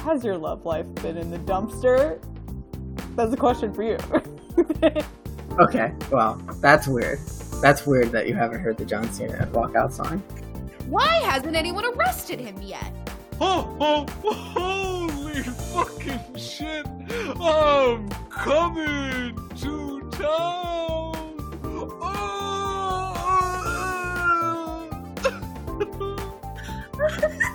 has your love life been in the dumpster? That's a question for you. okay, well, that's weird. That's weird that you haven't heard the John Cena walkout song. Why hasn't anyone arrested him yet? Oh, oh, holy fucking shit! I'm coming to town! Oh!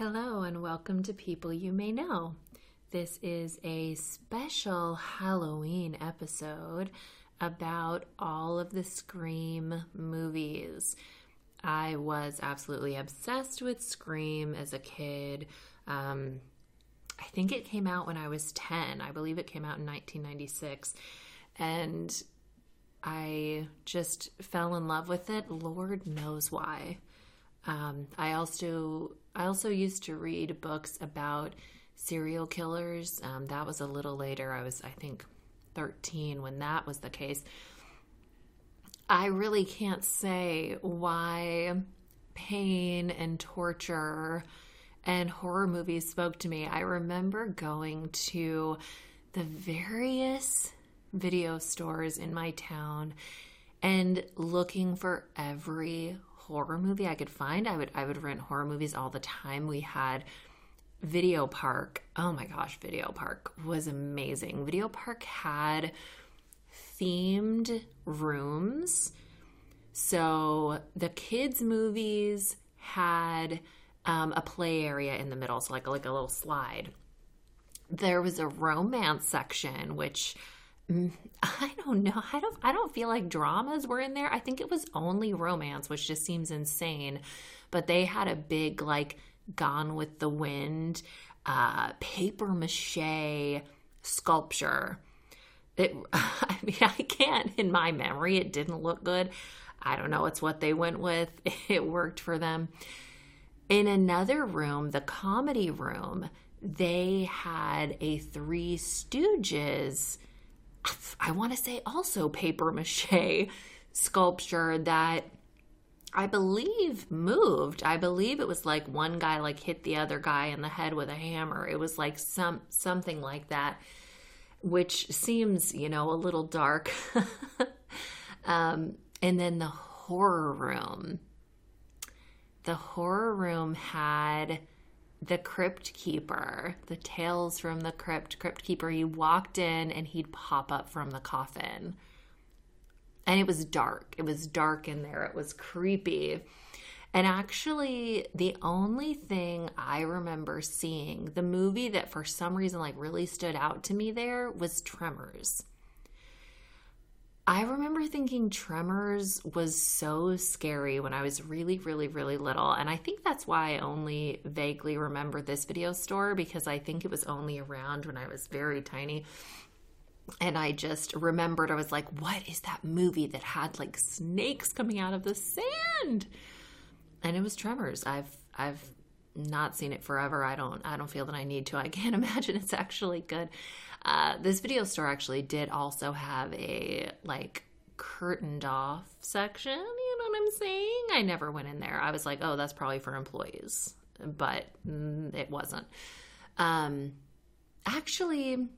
Hello, and welcome to People You May Know. This is a special Halloween episode about all of the Scream movies. I was absolutely obsessed with Scream as a kid. Um, I think it came out when I was 10. I believe it came out in 1996. And I just fell in love with it. Lord knows why. Um, I also I also used to read books about serial killers. Um, that was a little later. I was I think 13 when that was the case. I really can't say why pain and torture and horror movies spoke to me. I remember going to the various video stores in my town and looking for every horror movie I could find. I would I would rent horror movies all the time. We had Video Park. Oh my gosh, Video Park was amazing. Video Park had themed rooms. So the kids' movies had um, a play area in the middle, so like like a little slide. There was a romance section, which I don't know. I don't. I don't feel like dramas were in there. I think it was only romance, which just seems insane. But they had a big like Gone with the Wind, uh, paper mache sculpture. It, I mean, I can't, in my memory, it didn't look good. I don't know, it's what they went with. It worked for them. In another room, the comedy room, they had a Three Stooges, I want to say also paper mache sculpture that I believe moved. I believe it was like one guy like hit the other guy in the head with a hammer. It was like some something like that, which seems, you know, a little dark. um, and then the horror room. The horror room had the crypt keeper, the tales from the crypt crypt keeper. He walked in and he'd pop up from the coffin and it was dark. It was dark in there. It was creepy. And actually, the only thing I remember seeing, the movie that for some reason like really stood out to me there was Tremors. I remember thinking Tremors was so scary when I was really, really, really little. And I think that's why I only vaguely remember this video store because I think it was only around when I was very tiny and I just remembered I was like, what is that movie that had like snakes coming out of the sand? And it was Tremors. I've I've not seen it forever. I don't I don't feel that I need to. I can't imagine it's actually good. Uh, this video store actually did also have a like curtained off section. You know what I'm saying? I never went in there. I was like, oh, that's probably for employees, but mm, it wasn't. Um, actually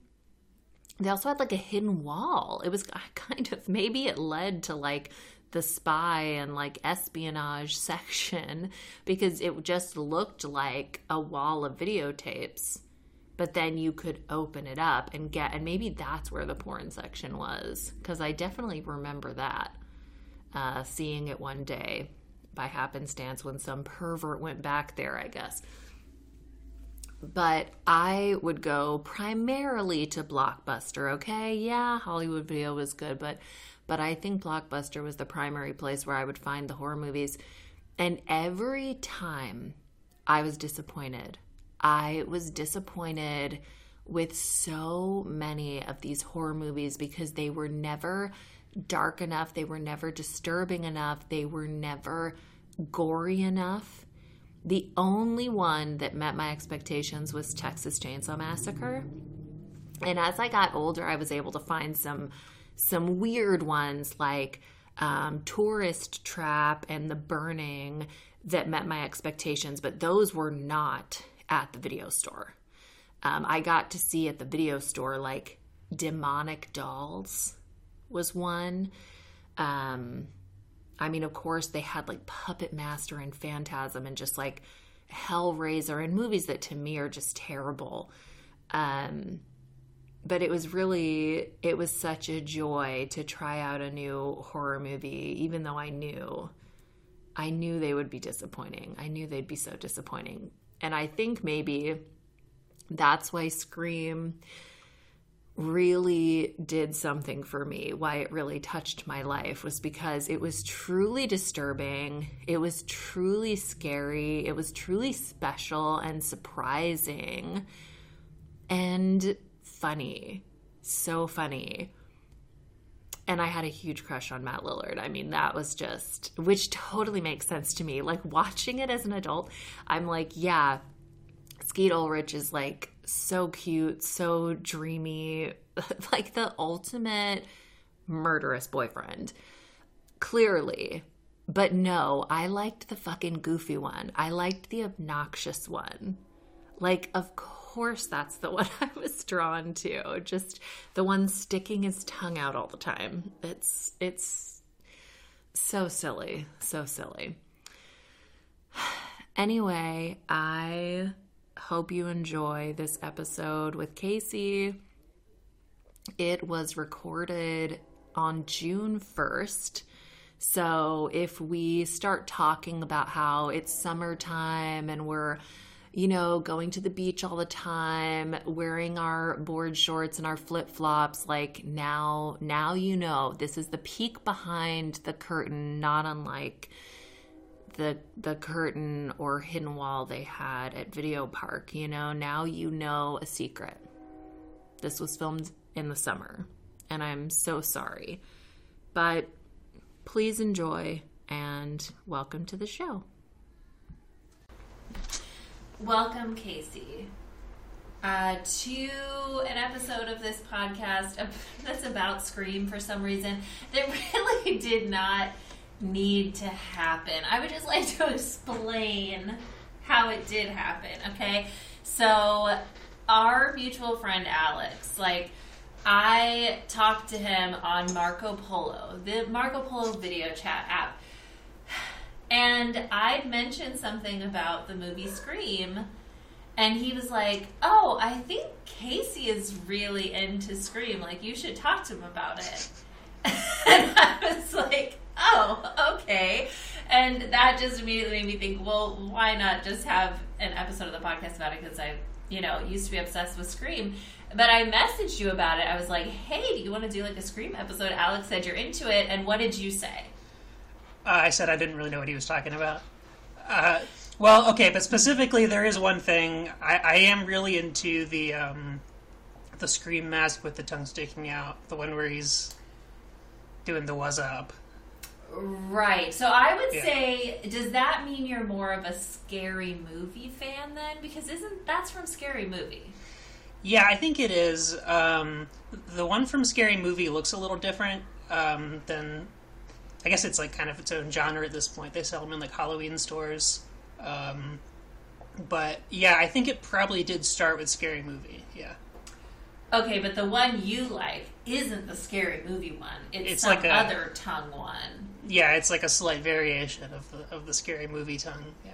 they also had like a hidden wall. It was kind of maybe it led to like the spy and like espionage section because it just looked like a wall of videotapes. But then you could open it up and get, and maybe that's where the porn section was because I definitely remember that. Uh, seeing it one day by happenstance when some pervert went back there, I guess but I would go primarily to Blockbuster, okay? Yeah, Hollywood Video was good, but but I think Blockbuster was the primary place where I would find the horror movies. And every time I was disappointed. I was disappointed with so many of these horror movies because they were never dark enough, they were never disturbing enough, they were never gory enough the only one that met my expectations was Texas Chainsaw Massacre. And as I got older, I was able to find some some weird ones like um, tourist trap and the burning that met my expectations, but those were not at the video store. Um, I got to see at the video store like demonic dolls was one. Um, I mean, of course, they had like Puppet Master and Phantasm and just like Hellraiser and movies that to me are just terrible. Um, but it was really, it was such a joy to try out a new horror movie, even though I knew, I knew they would be disappointing. I knew they'd be so disappointing. And I think maybe that's why Scream really did something for me, why it really touched my life was because it was truly disturbing. It was truly scary. It was truly special and surprising and funny. So funny. And I had a huge crush on Matt Lillard. I mean, that was just, which totally makes sense to me. Like watching it as an adult, I'm like, yeah, Skeet Ulrich is like so cute, so dreamy, like the ultimate murderous boyfriend. Clearly. But no, I liked the fucking goofy one. I liked the obnoxious one. Like, of course, that's the one I was drawn to. Just the one sticking his tongue out all the time. It's, it's so silly. So silly. Anyway, I hope you enjoy this episode with Casey. It was recorded on June 1st. So if we start talking about how it's summertime and we're, you know, going to the beach all the time, wearing our board shorts and our flip flops, like now, now you know this is the peek behind the curtain, not unlike the the curtain or hidden wall they had at Video Park. You know, now you know a secret. This was filmed in the summer, and I'm so sorry. But please enjoy and welcome to the show. Welcome, Casey, uh, to an episode of this podcast that's about Scream for some reason that really did not need to happen. I would just like to explain how it did happen, okay? So, our mutual friend Alex, like, I talked to him on Marco Polo, the Marco Polo video chat app. And I'd mentioned something about the movie Scream. And he was like, Oh, I think Casey is really into Scream. Like, you should talk to him about it. and I was like, Oh, okay. And that just immediately made me think, well, why not just have an episode of the podcast about it? Because I, you know, used to be obsessed with Scream. But I messaged you about it. I was like, hey, do you want to do like a Scream episode? Alex said you're into it. And what did you say? Uh, I said I didn't really know what he was talking about. Uh, well, okay, but specifically, there is one thing I, I am really into the um, the scream mask with the tongue sticking out, the one where he's doing the was up. Right. So I would Yeah. say, does that mean you're more of a scary movie fan then? Because isn't that's from Scary Movie? Yeah, I think it is. Um, the one from Scary Movie looks a little different um, than. I guess it's like kind of its own genre at this point. They sell them in like Halloween stores. Um, but yeah, I think it probably did start with Scary Movie. Yeah. Okay, but the one you like isn't the Scary Movie one. It's, It's some like a- other tongue one. Yeah, it's like a slight variation of the of the Scary Movie tongue. Yeah.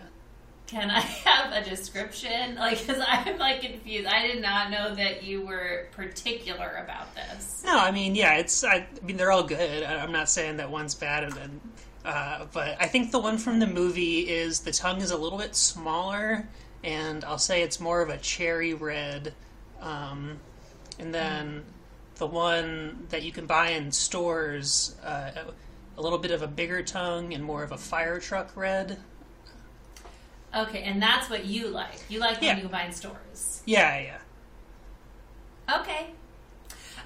Can I have a description? Like, because I'm like confused. I did not know that you were particular about this. No, I mean, yeah, it's. I, I mean, they're all good. I, I'm not saying that one's bad, and then, uh, but I think the one from the movie is the tongue is a little bit smaller, and I'll say it's more of a cherry red, um, and then the one that you can buy in stores, uh, a little bit of a bigger tongue and more of a fire truck red. Okay, and that's what you like. You like Yeah. when you go buy in stores. Yeah, yeah. Okay.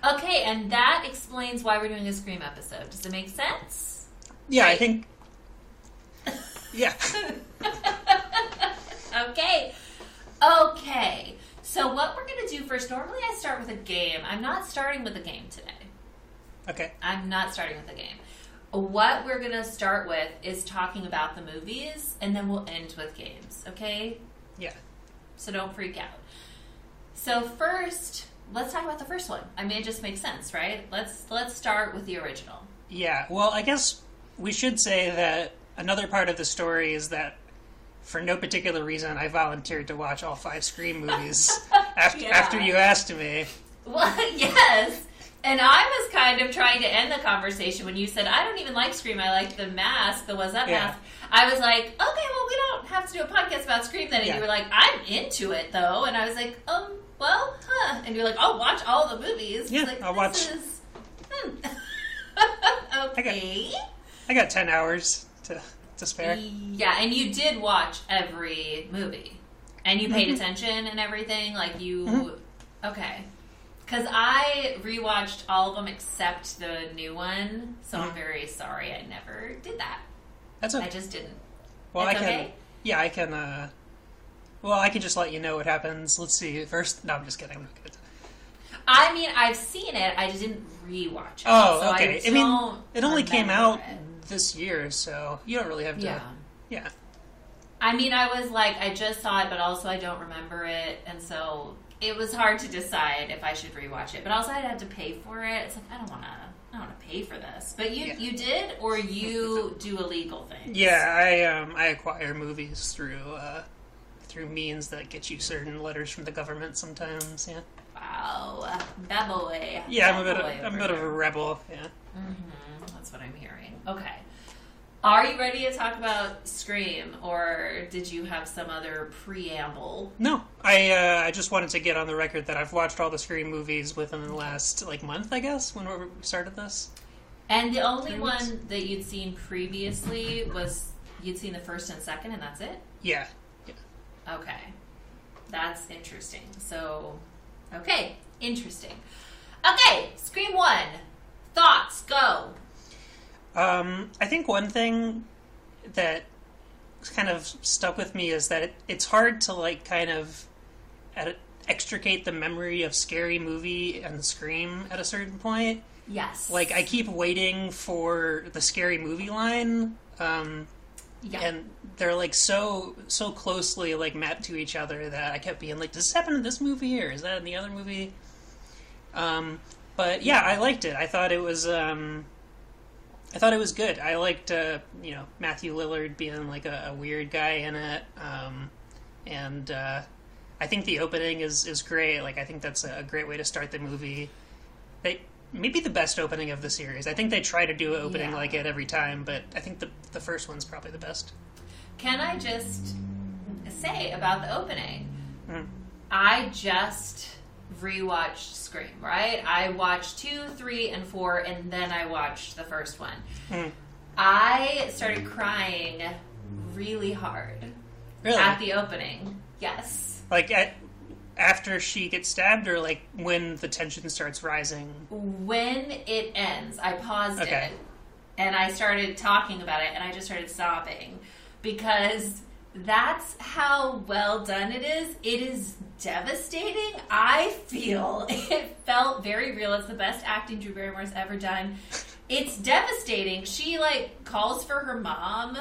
Okay, and that explains why we're doing a Scream episode. Does it make sense? Yeah, I think. Yeah. Okay. Okay. So what we're gonna do first? Normally, I start with a game. I'm not starting with a game today. Okay. I'm not starting with a game. What we're gonna start with is talking about the movies, and then we'll end with games. Okay? Yeah. So don't freak out. So first, let's talk about the first one. I mean, it just makes sense, right? Let's let's start with the original. Yeah, well, I guess we should say that another part of the story is that for no particular reason, I volunteered to watch all five Scream movies after, Yeah. after you asked me. Well, yes. And I was kind of trying to end the conversation when you said, I don't even like Scream. I like the mask, the Was Up Yeah. mask. I was like, okay, well, we don't have to do a podcast about Scream then. And Yeah. you were like, I'm into it, though. And I was like, um, well, huh. And you're like, I'll watch all the movies. Yeah, like, I'll this watch- Is... Hmm. got- okay. I got 10 hours to, to spare. Yeah, and you did watch every movie, and you Mm-hmm. paid attention and everything. Like you, okay? Because I rewatched all of them except the new one, so Mm-hmm. I'm very sorry I never did that. That's okay. I just didn't. Well, I can. okay? Yeah, I can. uh Well, I can just let you know what happens. Let's see. First, no, I'm just kidding. I'm not I mean, I've seen it. I just didn't rewatch it. Oh, so okay. I, I, mean, it only came out it. this year, so you don't really have to. Yeah. Yeah. I mean, I was like, I just saw it, but also I don't remember it, and so it was hard to decide if I should rewatch it. But also, I had to pay for it. It's like I don't want to, I don't want to pay for this. But you, Yeah. you did, or you do illegal things? Yeah, I um I acquire movies through uh through means that get you certain letters from the government sometimes. Yeah. Wow, bad boy. Yeah, I'm a bit of, I'm a bit of a rebel. Yeah. Mhm, That's what I'm hearing. Okay. Are you ready to talk about Scream, or did you have some other preamble? No, I uh, I just wanted to get on the record that I've watched all the Scream movies within the last like month, I guess, when we started this. And the only Three weeks? one that you'd seen previously was you'd seen the first and second, and that's it. Yeah. Yeah. Okay, that's interesting. So, okay, interesting. Okay, Scream one. Thoughts go. Um, I think one thing that kind of stuck with me is that it, it's hard to like kind of ed- extricate the memory of scary movie and scream at a certain point. Yes. Like I keep waiting for the scary movie line, um, yeah. and they're like so so closely like mapped to each other that I kept being like, "Does this happen in this movie or is that in the other movie?" Um, but yeah, I liked it. I thought it was um, I thought it was good. I liked uh, you know Matthew Lillard being like a, a weird guy in it, um, and uh, I think the opening is is great. Like I think that's a great way to start the movie. They maybe the best opening of the series. I think they try to do an opening Yeah. like it every time, but I think the the first one's probably the best. Can I just say about the opening? Mm. I just rewatched Scream, right? I watched two, three, and four, and then I watched the first one. Mm. I started crying really hard Really? at the opening. Yes. like at, after she gets stabbed, or like when the tension starts rising. When it ends, I paused Okay. it and I started talking about it, and I just started sobbing because that's how well done it is. It is devastating. I feel it felt very real. It's the best acting Drew Barrymore's ever done. It's devastating. She like calls for her mom.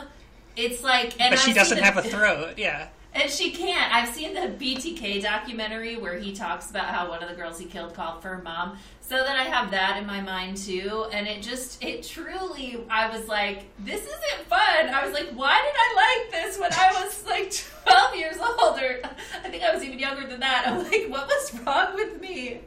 It's like, and but she I've doesn't seen have a throat. Yeah. and she can't. I've seen the BTK documentary where he talks about how one of the girls he killed called for her mom. So then I have that in my mind too. And it just, it truly, I was like, this isn't fun. I was like, why did I like this when I was like 12 years old? Or I think I was even younger than that. I'm like, what was wrong with me?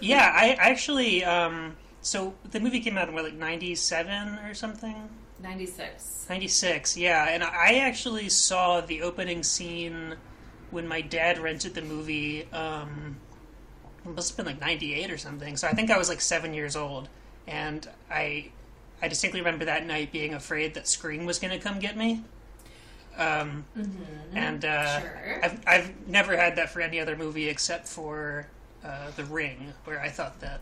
Yeah, I actually. Um, so the movie came out in what, like '97 or something. 96. 96, yeah. And I actually saw the opening scene when my dad rented the movie. Um, it must have been like 98 or something. So I think I was like seven years old. And I, I distinctly remember that night being afraid that Scream was going to come get me. Um, And uh, Sure. I've, I've never had that for any other movie except for uh, The Ring, where I thought that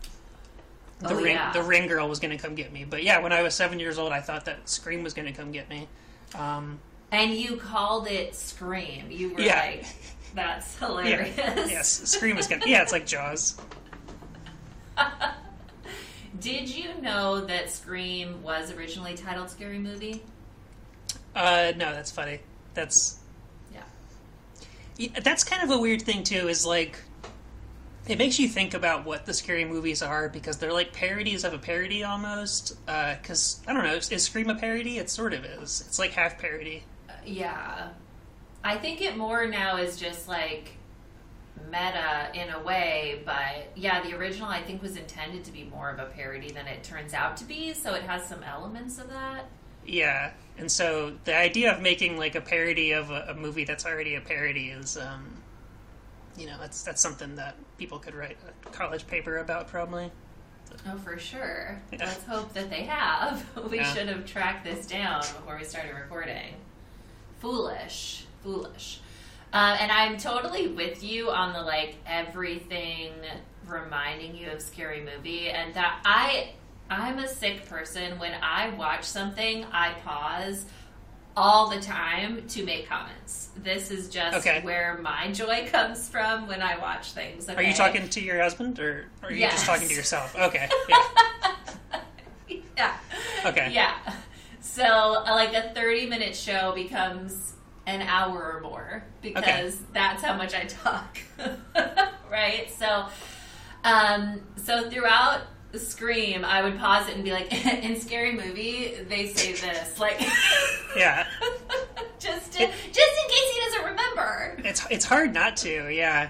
the Oh, ring yeah. the ring girl was going to come get me. But yeah, when I was seven years old, I thought that Scream was going to come get me. Um, And you called it Scream. You were Yeah. like, that's hilarious. yes, Scream is to... Yeah, it's like Jaws. Did you know that Scream was originally titled Scary Movie? Uh, no, that's funny. That's Yeah. Yeah, that's kind of a weird thing too. Is like it makes you think about what the scary movies are because they're like parodies of a parody almost. Because I don't know, is, Scream a parody? It sort of is. It's like half parody. Yeah. I think it more now is just like meta in a way, but yeah, the original I think was intended to be more of a parody than it turns out to be, so it has some elements of that. Yeah, and so the idea of making like a parody of a, a movie that's already a parody is, um, you know, that's that's something that people could write a college paper about probably. Oh, for sure. Yeah. Let's hope that they have. We Yeah. should have tracked this down before we started recording. Foolish. Foolish. Um, and I'm totally with you on the like everything reminding you of scary movie and that I I'm a sick person when I watch something I pause all the time to make comments. This is just Okay. where my joy comes from when I watch things. Are you talking to your husband or are you Yes. just talking to yourself? Okay, yeah, Yeah. okay, Yeah. So, uh, like a 30 minute show becomes an hour or more because that's how much I talk. right? So, um, so throughout the Scream, I would pause it and be like, in Scary Movie, they say this. Like, yeah. just, to, just in case he doesn't remember. It's it's hard not to. Yeah,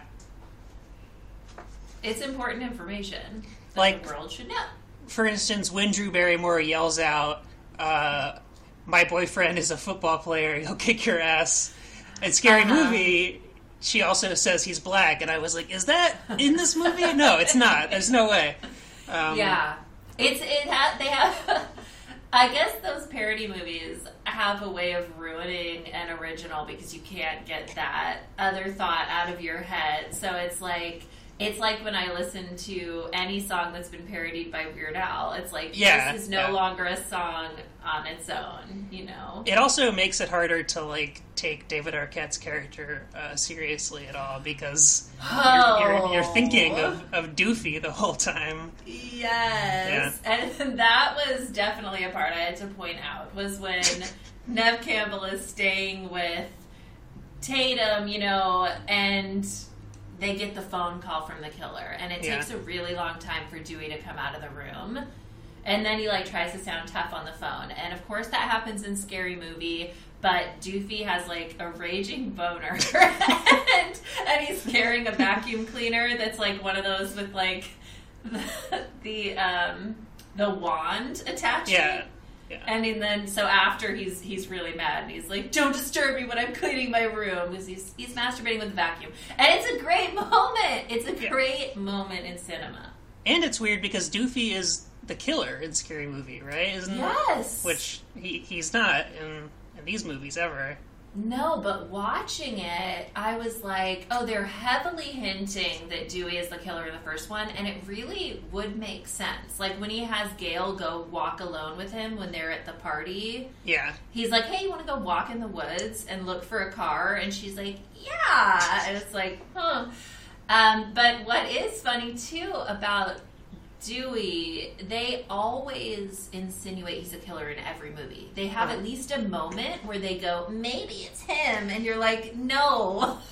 It's important information that Like- the world should know. for instance, when Drew Barrymore yells out, uh, "My boyfriend is a football player. He'll kick your ass," And Scary Uh-huh. Movie, she also says he's black, and I was like, "Is that in this movie? No, it's not. There's no way." Um, Yeah, it's it. Ha- they have. I guess those parody movies have a way of ruining an original because you can't get that other thought out of your head. So it's like it's like when I listen to any song that's been parodied by Weird Al. It's like Yeah, this is no yeah. longer a song on its own. You know. It also makes it harder to like take David Arquette's character uh, seriously at all because Oh. you're, you're, you're thinking of, of Doofy the whole time. Yes, and that was definitely a part I had to point out was when Neve Campbell is staying with Tatum, you know, and they get the phone call from the killer, and it Yeah. takes a really long time for Dewey to come out of the room. And then he like tries to sound tough on the phone, and of course that happens in Scary Movie. But Doofy has like a raging boner, and, and he's carrying a vacuum cleaner that's like one of those with like the, the um the wand attached. Yeah. It. Yeah. And then so after he's he's really mad and he's like, "Don't disturb me when I'm cleaning my room," because he's he's masturbating with a vacuum, and it's a great moment. It's a Yeah. great moment in cinema. And it's weird because Doofy is the killer in Scary Movie, right? Isn't Yes. Which he, he's not in, in these movies ever. No, but watching it, I was like, oh, they're heavily hinting that Dewey is the killer in the first one, and it really would make sense. Like when he has Gail go walk alone with him when they're at the party, Yeah. he's like, hey, you want to go walk in the woods and look for a car? And she's like, yeah. And it's like, huh. Um, but what is funny too about Dewey, they always insinuate he's a killer in every movie. They have at least a moment where they go, maybe it's him. And you're like, no.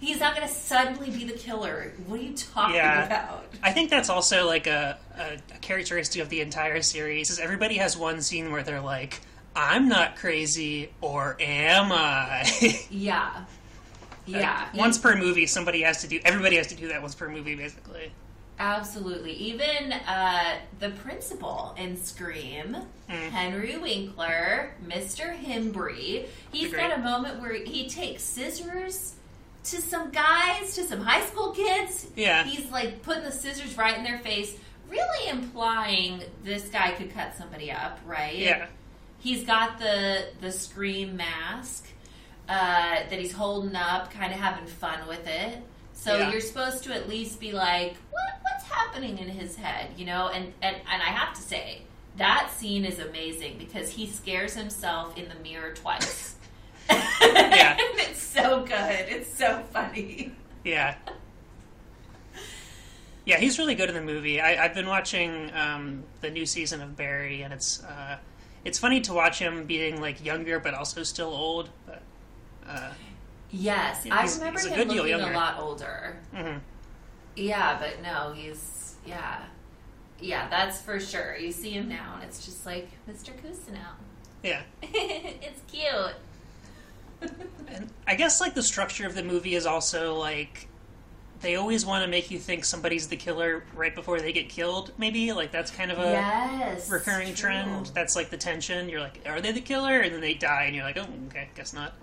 He's not going to suddenly be the killer. What are you talking Yeah. about? I think that's also like a, a, a characteristic of the entire series is everybody has one scene where they're like, I'm not crazy, or am I? Yeah. Yeah. Like, once per movie, somebody has to do. Everybody has to do that once per movie, basically. Absolutely. Even uh, the principal in Scream, Mm. Henry Winkler, Mr. Himbry, he's got a moment where he takes scissors to some guys, to some high school kids. Yeah. He's like putting the scissors right in their face, really implying this guy could cut somebody up, right? Yeah. He's got the the scream mask uh, that he's holding up, kind of having fun with it. So Yeah. you're supposed to at least be like, what what's happening in his head, you know? And and and I have to say that scene is amazing because he scares himself in the mirror twice. Yeah. and it's so good. It's so funny. Yeah. Yeah, he's really good in the movie. I, I've been watching um, the new season of Barry, and it's uh, it's funny to watch him being like younger but also still old. But uh, Yes, He's- I he's remember a him good deal looking younger. a lot older. mhm. Yeah, but no, he's yeah, yeah. That's for sure. You see him now, and it's just like Mr. Cousineau. yeah, it's cute. and I guess like the structure of the movie is also like they always want to make you think somebody's the killer right before they get killed. Maybe like that's kind of a yes, recurring true. trend. That's like the tension. You're like, are they the killer? And then they die, and you're like, oh, okay, guess not.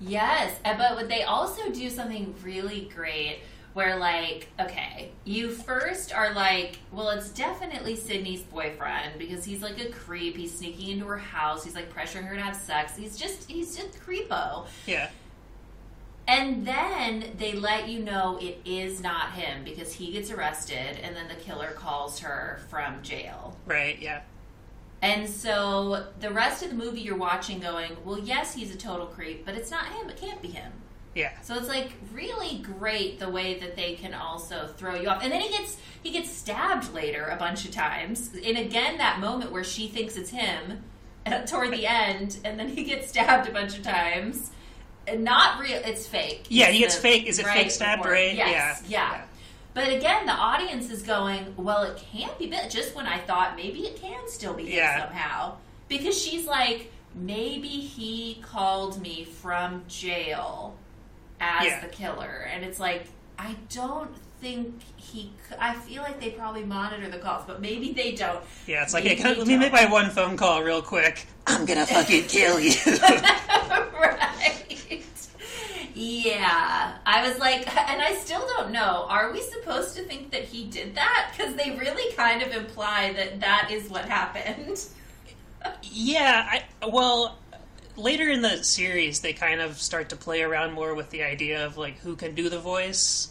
Yes, but they also do something really great where, like, okay, you first are like, well, it's definitely Sidney's boyfriend because he's like a creep. He's sneaking into her house. He's like pressuring her to have sex. He's just, he's just creepo. Yeah, And then they let you know it is not him because he gets arrested and then the killer calls her from jail. right. Yeah, And so the rest of the movie you're watching going, well, yes, he's a total creep, but it's not him. It can't be him. yeah, So it's like really great the way that they can also throw you off. And then he gets he gets stabbed later a bunch of times. And again that moment where she thinks it's him uh, toward the end and then he gets stabbed a bunch of times. And not real it's fake. yeah. He gets the- fake. Is it right fake stabbed? before- Right? Yes, yeah, yeah. But again, the audience is going, well, it can't be Bill. Just when I thought maybe it can still be him somehow. Because she's like, maybe he called me from jail as Yeah. the killer. And it's like, I don't think he. I feel like they probably monitor the calls, but maybe they don't. Yeah, it's like, hey, can I- let me make my one phone call real quick. I'm gonna fucking kill you. right. Yeah. I was like, and I still don't know. Are we supposed to think that he did that? Because they really kind of imply that that is what happened. yeah, I, well, later in the series, they kind of start to play around more with the idea of like who can do the voice.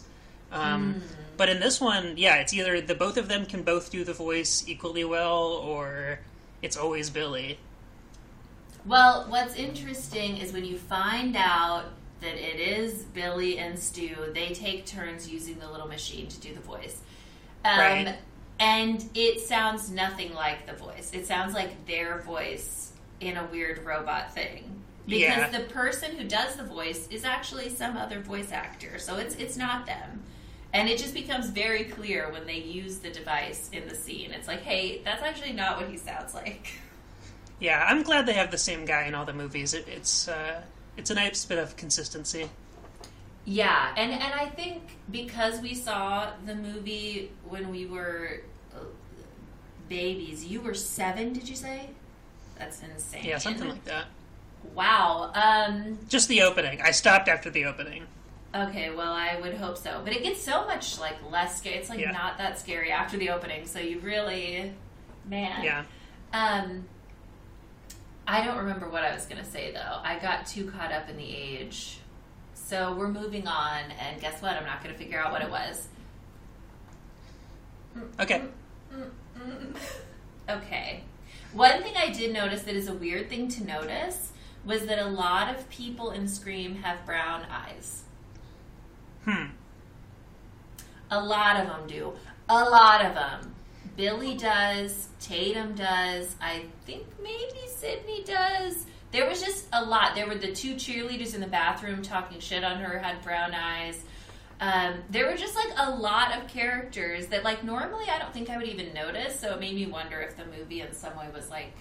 Um, But in this one, yeah, it's either the both of them can both do the voice equally well, or it's always Billy. Well, what's interesting is when you find out that it is Billy and Stu, they take turns using the little machine to do the voice. Um, Right. And it sounds nothing like the voice. It sounds like their voice in a weird robot thing. Because Yeah. the person who does the voice is actually some other voice actor. So it's it's not them. And it just becomes very clear when they use the device in the scene. It's like, hey, that's actually not what he sounds like. Yeah, I'm glad they have the same guy in all the movies. It, it's uh, it's a nice bit of consistency. Yeah, and and I think because we saw the movie when we were uh, babies, you were seven. Did you say? That's insane. Yeah, something like that. Wow. Um. Just the opening. I stopped after the opening. Okay. Well, I would hope so, but it gets so much like less scary. It's like Yeah. not that scary after the opening. So you really, man. Yeah. Um. I don't remember what I was going to say though. I got too caught up in the age. So we're moving on, and guess what? I'm not going to figure out what it was. Okay. Okay. One thing I did notice that is a weird thing to notice was that a lot of people in Scream have brown eyes. Hmm. A lot of them do. A lot of them. Billy does. Tatum does. I think maybe Sidney does. There was just a lot. There were the two cheerleaders in the bathroom talking shit on her, had brown eyes. Um, there were just like a lot of characters that, like, normally I don't think I would even notice. So it made me wonder if the movie in some way was like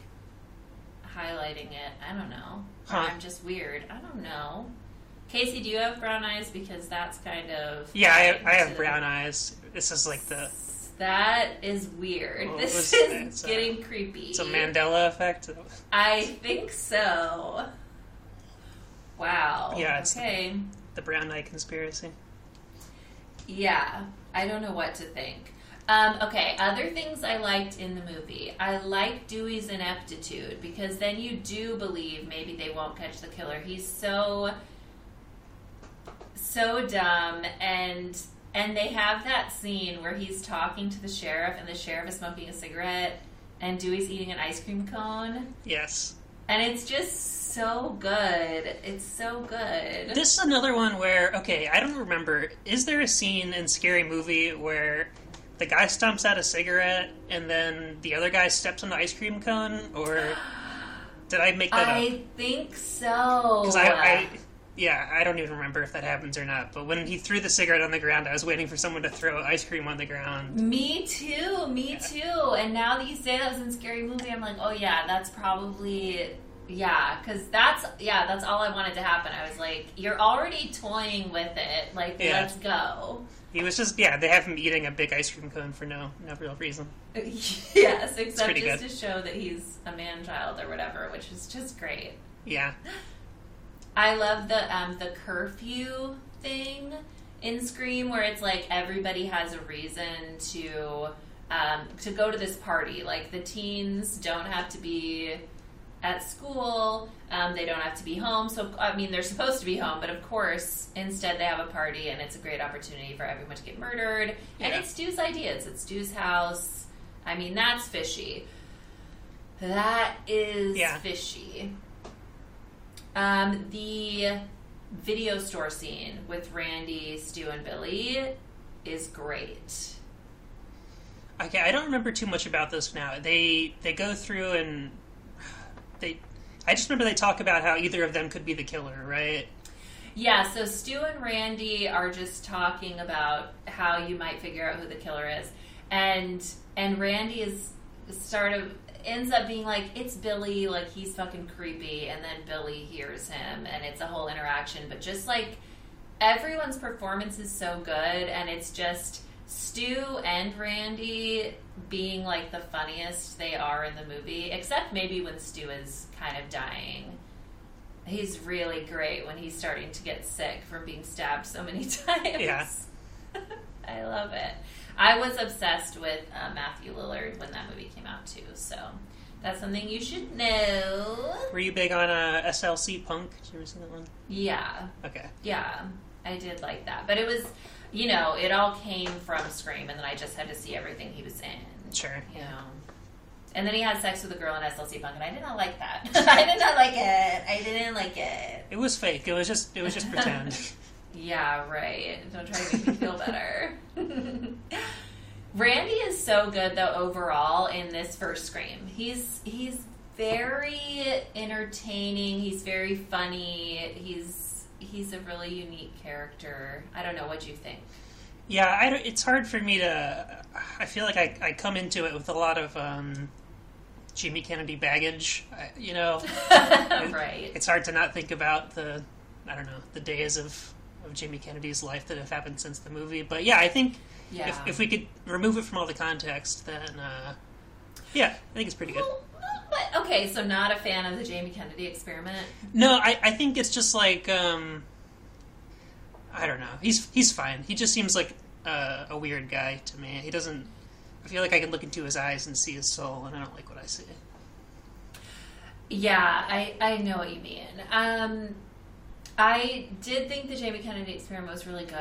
highlighting it. I don't know. Or Huh. I'm just weird. I don't know. Casey, do you have brown eyes? Because that's kind of Yeah, I have, I have brown eyes. This is like the That is weird. Well, this it's- is a- getting creepy. it's a Mandela effect. I think so. Wow. Yeah, it's- okay. The brown eye conspiracy. Yeah, I don't know what to think. Um, okay, other things I liked in the movie. I like Dewey's ineptitude because then you do believe maybe they won't catch the killer. He's so so dumb and and they have that scene where he's talking to the sheriff and the sheriff is smoking a cigarette and Dewey's eating an ice cream cone Yes. and it's just so good. It's so good. This is another one where okay, I don't remember. Is there a scene in Scary Movie where the guy stumps out a cigarette and then the other guy steps on the ice cream cone, or did I make that up? I think so. Because I, I, yeah, I don't even remember if that happens or not. But when he threw the cigarette on the ground, I was waiting for someone to throw ice cream on the ground. Me too, me too. And now that you say that was in Scary Movie, I'm like, oh yeah, that's probably yeah, because that's yeah, that's all I wanted to happen. I was like, you're already toying with it, like Yeah. let's go. He was just yeah, they have him eating a big ice cream cone for no no real reason. yes, except just good. to show that he's a man child or whatever, which is just great. Yeah, I love the um, the curfew thing in Scream, where it's like everybody has a reason to um, to go to this party. Like the teens don't have to be at school; um, they don't have to be home. So I mean, they're supposed to be home, but of course, instead they have a party, and it's a great opportunity for everyone to get murdered. And it's Stu's idea. It's Stu's house. I mean, that's fishy. That is Yeah. fishy. Um, the video store scene with Randy, Stu, and Billy is great. okay. I don't remember too much about this now. They they go through and they. I just remember they talk about how either of them could be the killer, right? Yeah, so Stu and Randy are just talking about how you might figure out who the killer is, and and Randy is sort of ends up being like it's Billy, like he's fucking creepy, and then Billy hears him, and it's a whole interaction. But just like everyone's performance is so good, and it's just Stu and Randy being like the funniest they are in the movie, except maybe when Stu is kind of dying. He's really great when he's starting to get sick from being stabbed so many times. Yeah. I love it. I was obsessed with uh, Matthew Lillard when that movie came out too, so that's something you should know. Were you big on uh, SLC Punk? Did you ever see that one? Yeah, Okay. yeah, I did like that, but it was, you know, it all came from Scream, and then I just had to see everything he was in. Sure. You know. And then he had sex with a girl in SLC Punk, and I did not like that. I did not like it. I didn't like it. It was fake. It was just it was just pretend. Yeah, right. Don't try to make me feel better. Randy is so good though overall in this first Scream. He's he's very entertaining. He's very funny. He's he's a really unique character. I don't know what you think. Yeah, I it's hard for me to. I feel like I, I come into it with a lot of um, Jimmy Kennedy baggage. I, you know, right. it's hard to not think about the I don't know the days of of Jimmy Kennedy's life that have happened since the movie. But yeah, I think Yeah. if, if we could remove it from all the context, then uh, yeah, I think it's pretty good. But, okay, so not a fan of the Jamie Kennedy experiment. No, I, I think it's just like um, I don't know. He's he's fine. He just seems like uh, a weird guy to me. He doesn't. I feel like I can look into his eyes and see his soul, and I don't like what I see. Yeah, I, I know what you mean. Um, I did think the Jamie Kennedy experiment was really good.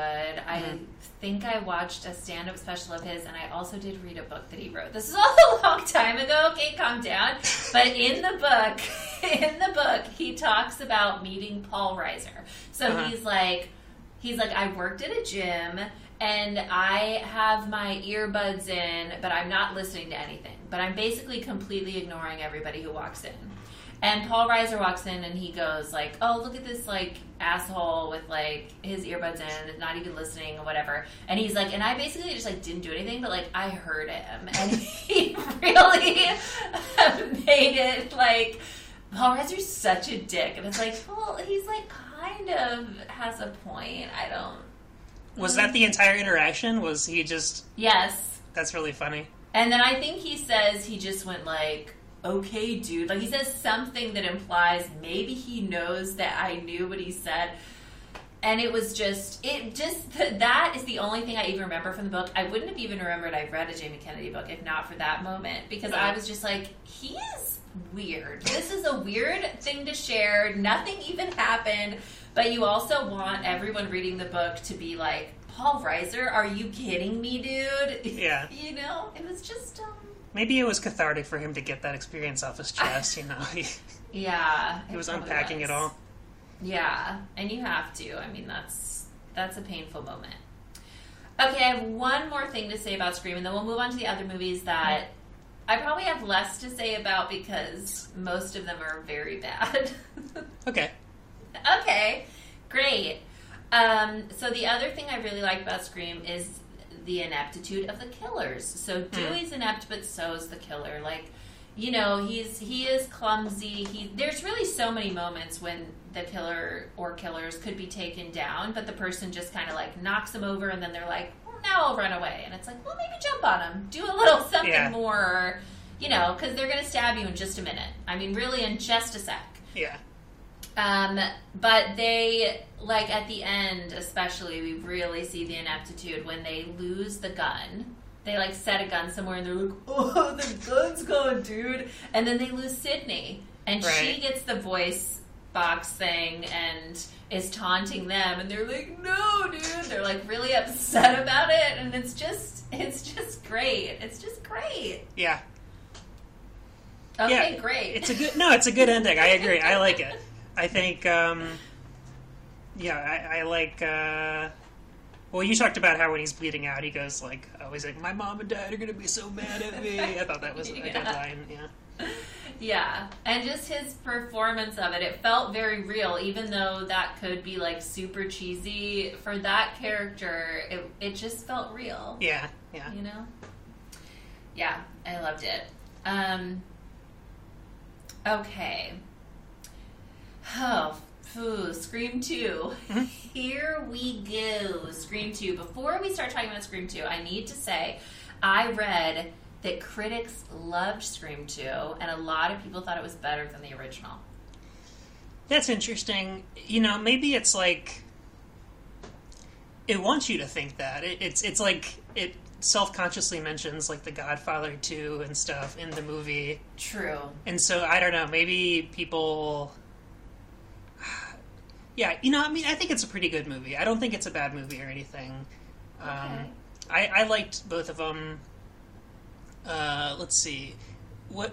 I Mhm. think I watched a stand up special of his, and I also did read a book that he wrote. This is all a long time ago, okay, calm down. But in the book, in the book, he talks about meeting Paul Reiser. So Uh-huh. he's like, he's like, I worked at a gym and I have my earbuds in, but I'm not listening to anything. But I'm basically completely ignoring everybody who walks in. And Paul Reiser walks in and he goes like, "Oh, look at this like asshole with like his earbuds in, not even listening or whatever." And he's like, and I basically just like didn't do anything, but like I heard him, and he really made it like Paul Reiser's such a dick, and it's like, well, he's like kind of has a point. I don't. Was that the entire interaction? Was he just? Yes, That's really funny. And then I think he says he just went like, okay, dude. Like he says something that implies maybe he knows that I knew what he said. And it was just, it just, that is the only thing I even remember from the book. I wouldn't have even remembered I've read a Jamie Kennedy book if not for that moment because I was just like, he is weird. This is a weird thing to share. Nothing even happened. But you also want everyone reading the book to be like, Paul Reiser, are you kidding me, dude? Yeah. you know, it was just, um, Maybe it was cathartic for him to get that experience off his chest. You know, he, yeah. he was unpacking was. it all. Yeah, and you have to. I mean, that's that's a painful moment. Okay, I have one more thing to say about Scream, and then we'll move on to the other movies that I probably have less to say about because most of them are very bad. Okay. okay, great. Um, so the other thing I really like about Scream is the ineptitude of the killers. So hmm. Dewey's inept, but so is the killer. Like, you know, he's he is clumsy. He there's really so many moments when the killer or killers could be taken down, but the person just kind of like knocks them over, and then they're like, well, "Now I'll run away." And it's like, well, maybe jump on them, do a little something Yeah. more, you know, because they're gonna stab you in just a minute. I mean, really, in just a sec. Yeah. Um, but they like at the end, especially, we really see the ineptitude when they lose the gun. They like set a gun somewhere and they're like, "Oh, the gun's gone, dude!" And then they lose Sidney, and she gets the voice box thing and is taunting them, and they're like, "No, dude!" They're like really upset about it, and it's just, it's just great. It's just great. Yeah. Okay, Yeah, great. It's a good no, it's a good ending. I agree. I like it. I think um yeah, I, I like uh well, you talked about how when he's bleeding out, he goes like, "Oh, he's like, my mom and dad are gonna be so mad at me." I thought that was a good line. Yeah, Yeah, and just his performance of it, it felt very real, even though that could be like super cheesy. For that character, it, it just felt real, yeah, yeah. you know? Yeah, I loved it. Um, okay. Oh, phew, Scream 2. Hmm? Here we go. Scream 2. Before we start talking about Scream 2, I need to say I read that critics loved Scream 2, and a lot of people thought it was better than the original. That's interesting. You know, maybe it's like it wants you to think that. It, it's it's like it self-consciously mentions like The Godfather 2 and stuff in the movie. True. And so I don't know, maybe people Yeah, you know, I mean, I think it's a pretty good movie. I don't think it's a bad movie or anything. Um, Okay. I, I liked both of them. Uh, let's see, what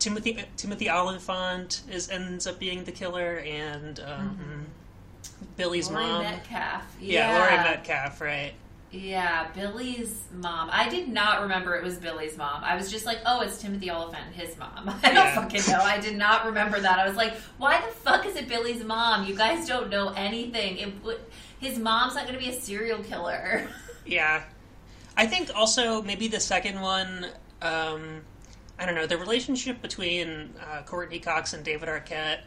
Timothy Timothy Olyphant is ends up being the killer, and um, Billy's Laurie mom. Metcalf. Yeah, Laurie Metcalf, right? Yeah, Billy's mom. I did not remember it was Billy's mom. I was just like, oh, it's Timothy Olyphant, his mom. I don't Yeah. fucking know. I did not remember that. I was like, why the fuck is it Billy's mom? You guys don't know anything. It his mom's not going to be a serial killer. Yeah. I think also maybe the second one, um, I don't know, the relationship between uh, Courteney Cox and David Arquette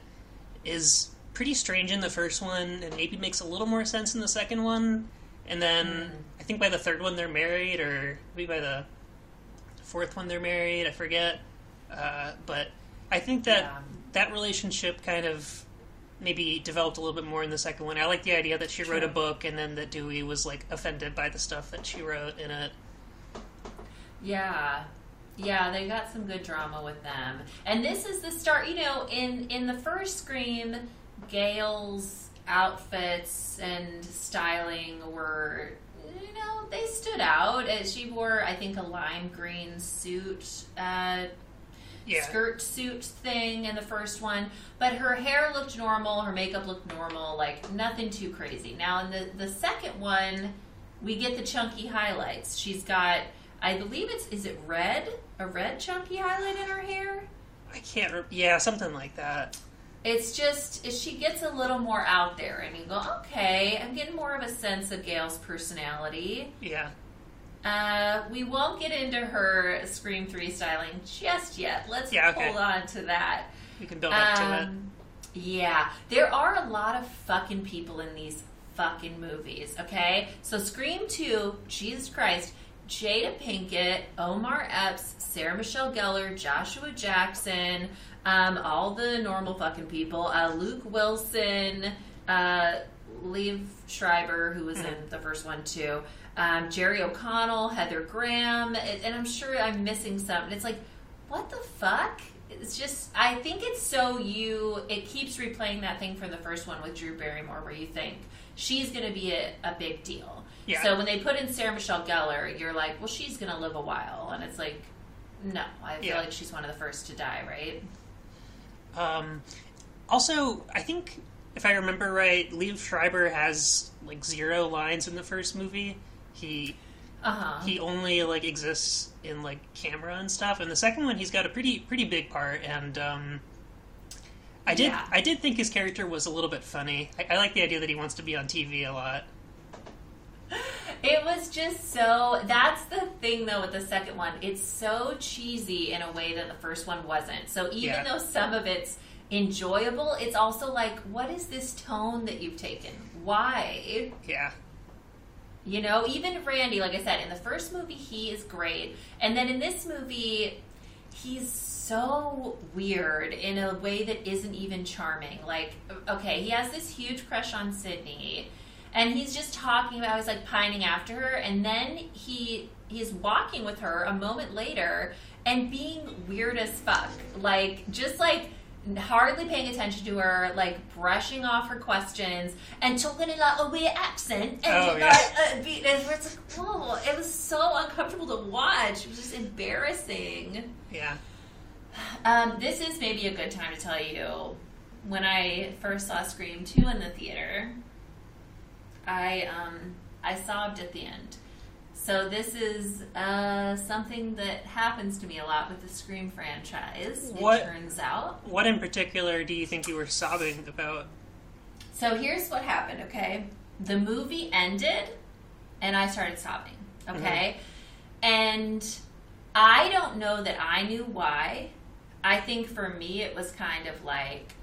is pretty strange in the first one and maybe makes a little more sense in the second one. And then I think by the third one they're married, or maybe by the fourth one they're married, I forget. Uh, but I think that Yeah. that relationship kind of maybe developed a little bit more in the second one. I like the idea that she wrote a book and then that Dewey was like offended by the stuff that she wrote in it. Yeah. Yeah, they got some good drama with them. And this is the start, you know, in in the first Scream, Gale's outfits and styling were you know, they stood out. Uh, She wore, I think, a lime green suit, uh, Yeah. skirt suit thing in the first one, but her hair looked normal, her makeup looked normal, like nothing too crazy. Now in the the second one, we get the chunky highlights. She's got, I believe it's is it red, a red chunky highlight in her hair. I can't. Re- yeah, something like that. It's just she gets a little more out there, and you go, okay, I'm getting more of a sense of Gale's personality. Yeah. Uh, we won't get into her Scream 3 styling just yet. Let's Yeah, okay. hold on to that. We can build up to it. Um, Yeah, there are a lot of fucking people in these fucking movies, okay? So Scream 2, Jesus Christ, Jada Pinkett, Omar Epps, Sarah Michelle Gellar, Joshua Jackson, um, all the normal fucking people, uh, Luke Wilson, uh, Liev Schreiber, who was in the first one too, um, Jerry O'Connell, Heather Graham, and and I'm sure I'm missing some. And it's like, what the fuck? It's just, I think it's so you, it keeps replaying that thing from the first one with Drew Barrymore where you think she's going to be a, a big deal. Yeah. So when they put in Sarah Michelle Gellar, you're like, well, she's going to live a while. And it's like, no, I feel Yeah. like she's one of the first to die, right? Um, also, I think if I remember right, Liev Schreiber has like zero lines in the first movie. he Uh huh. he only like exists in like camera and stuff. And the second one, he's got a pretty pretty big part. And um, I did Yeah. I did think his character was a little bit funny. I, I like the idea that he wants to be on TV a lot. It was just so. That's the thing, though, with the second one. It's so cheesy in a way that the first one wasn't. So even Yeah. though some of it's enjoyable, it's also like, what is this tone that you've taken? Why? Yeah, You know, even Randy, like I said, in the first movie, he is great. And then in this movie, he's so weird in a way that isn't even charming. Like, okay, he has this huge crush on Sidney, and he's just talking about, he's like pining after her, and then he he's walking with her a moment later and being weird as fuck. Like, just like hardly paying attention to her, like brushing off her questions and talking in like a weird accent. And Oh, like, yeah. uh, be- and it's like, whoa, it was so uncomfortable to watch. It was just embarrassing. yeah. Um, this is maybe a good time to tell you when I first saw Scream 2 in the theater, I um, I sobbed at the end. So this is uh, something that happens to me a lot with the Scream franchise. What- It turns out. What in particular do you think you were sobbing about? So here's what happened, okay? The movie ended and I started sobbing, okay? And I don't know that I knew why. I think for me it was kind of like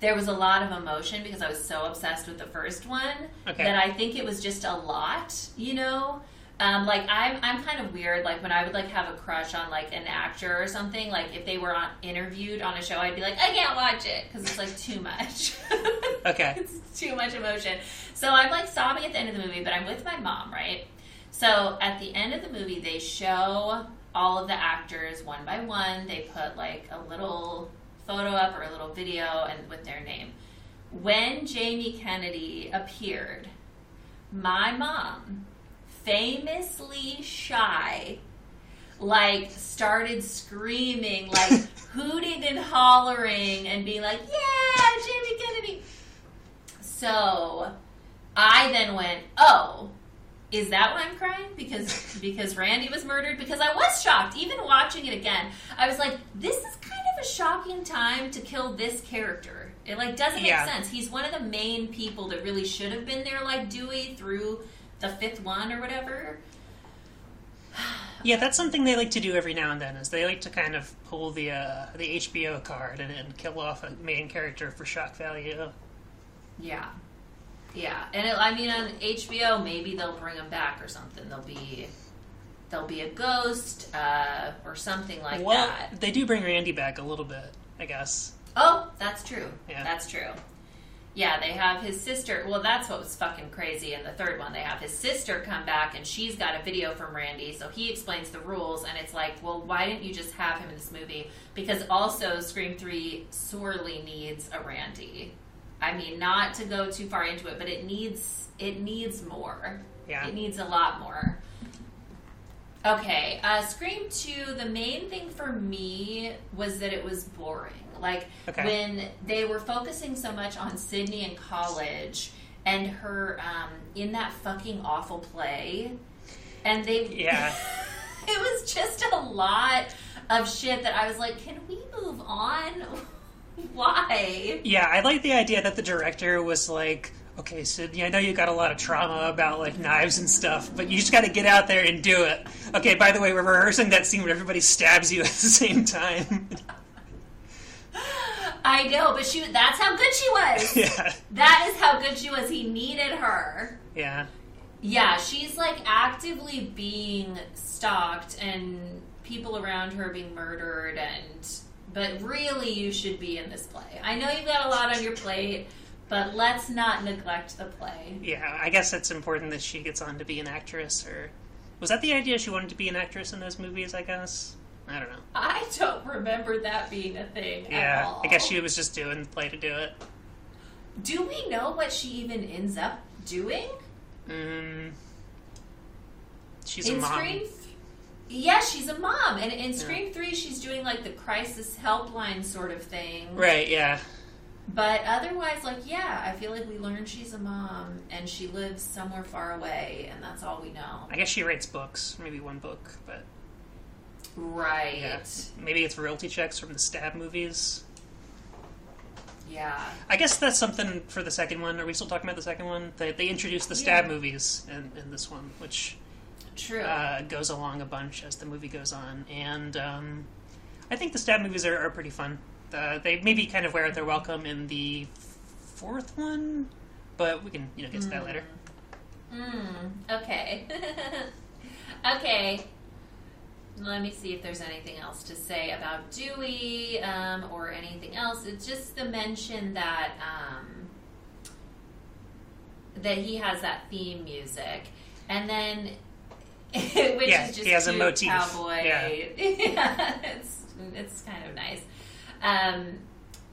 there was a lot of emotion because I was so obsessed with the first one Okay. that I think it was just a lot, you know? Um, like I'm, I'm kind of weird. Like when I would like have a crush on like an actor or something. Like if they were on, interviewed on a show, I'd be like, I can't watch it because it's like too much. Okay. it's too much emotion. So I'm like sobbing at the end of the movie, but I'm with my mom, right? So at the end of the movie, they show all of the actors one by one. They put like a little photo up or a little video and with their name. When Jamie Kennedy appeared, my mom, famously shy, like started screaming, like hooting and hollering and being like, "Yeah, Jamie Kennedy." So, I then went, "Oh, is that why I'm crying? Because because Randy was murdered? Because I was shocked. Even watching it again, I was like, this is kind of a shocking time to kill this character. It like doesn't make Yeah. sense. He's one of the main people that really should have been there, like Dewey through the fifth one or whatever. Yeah, that's something they like to do every now and then. Is they like to kind of pull the uh, the HBO card and, and kill off a main character for shock value. Yeah. Yeah, and it, I mean on HBO maybe they'll bring him back or something. They'll be there'll be a ghost uh, or something like well, that. they do bring Randy back a little bit, I guess. Oh, that's true. Yeah. That's true. Yeah, they have his sister. Well, that's what was fucking crazy in the third one. They have his sister come back and she's got a video from Randy, so he explains the rules and it's like, well, why didn't you just have him in this movie? Because also Scream 3 sorely needs a Randy. I mean, not to go too far into it, but it needs it needs more. Yeah. It needs a lot more. Okay, uh, Scream 2, the main thing for me was that it was boring. Like, Okay. when they were focusing so much on Sidney in college and her um, in that fucking awful play, and they. Yeah. it was just a lot of shit that I was like, can we move on? Why? Yeah, I like the idea that the director was like, okay, Sidney, I know you got a lot of trauma about like knives and stuff, but you just got to get out there and do it. Okay, by the way, we're rehearsing that scene where everybody stabs you at the same time. I know, but she that's how good she was. yeah, That is how good she was. He needed her. yeah, Yeah, she's like actively being stalked and people around her being murdered and but really you should be in this play. I know you've got a lot on your plate, but let's not neglect the play. yeah. I guess it's important that she gets on to be an actress, or was that the idea? She wanted to be an actress in those movies. I guess. I don't know. I don't remember that being a thing at Yeah, all. I guess she was just doing the play to do it. Do we know what she even ends up doing? Mm, she's in a mom. Scream, th- yeah, she's a mom, and in Scream Three, she's doing like the crisis helpline sort of thing. Right, yeah. But otherwise, like, yeah, I feel like we learned she's a mom and she lives somewhere far away, and that's all we know. I guess she writes books, maybe one book, but Right. yeah, maybe it's royalty checks from the Stab movies. Yeah. I guess that's something for the second one. Are we still talking about the second one? They, they introduced the Stab Yeah. movies in, in this one, which True. uh, goes along a bunch as the movie goes on, and um, I think the Stab movies are, are pretty fun. Uh, they maybe kind of wear their welcome in the fourth one, but we can you know get to that later. Hmm. Okay. okay. Let me see if there's anything else to say about Dewey um, or anything else. It's just the mention that um, that he has that theme music, and then which Yeah, is just he has a motif. cowboy. Yeah. Yeah, it's it's kind of nice. Um,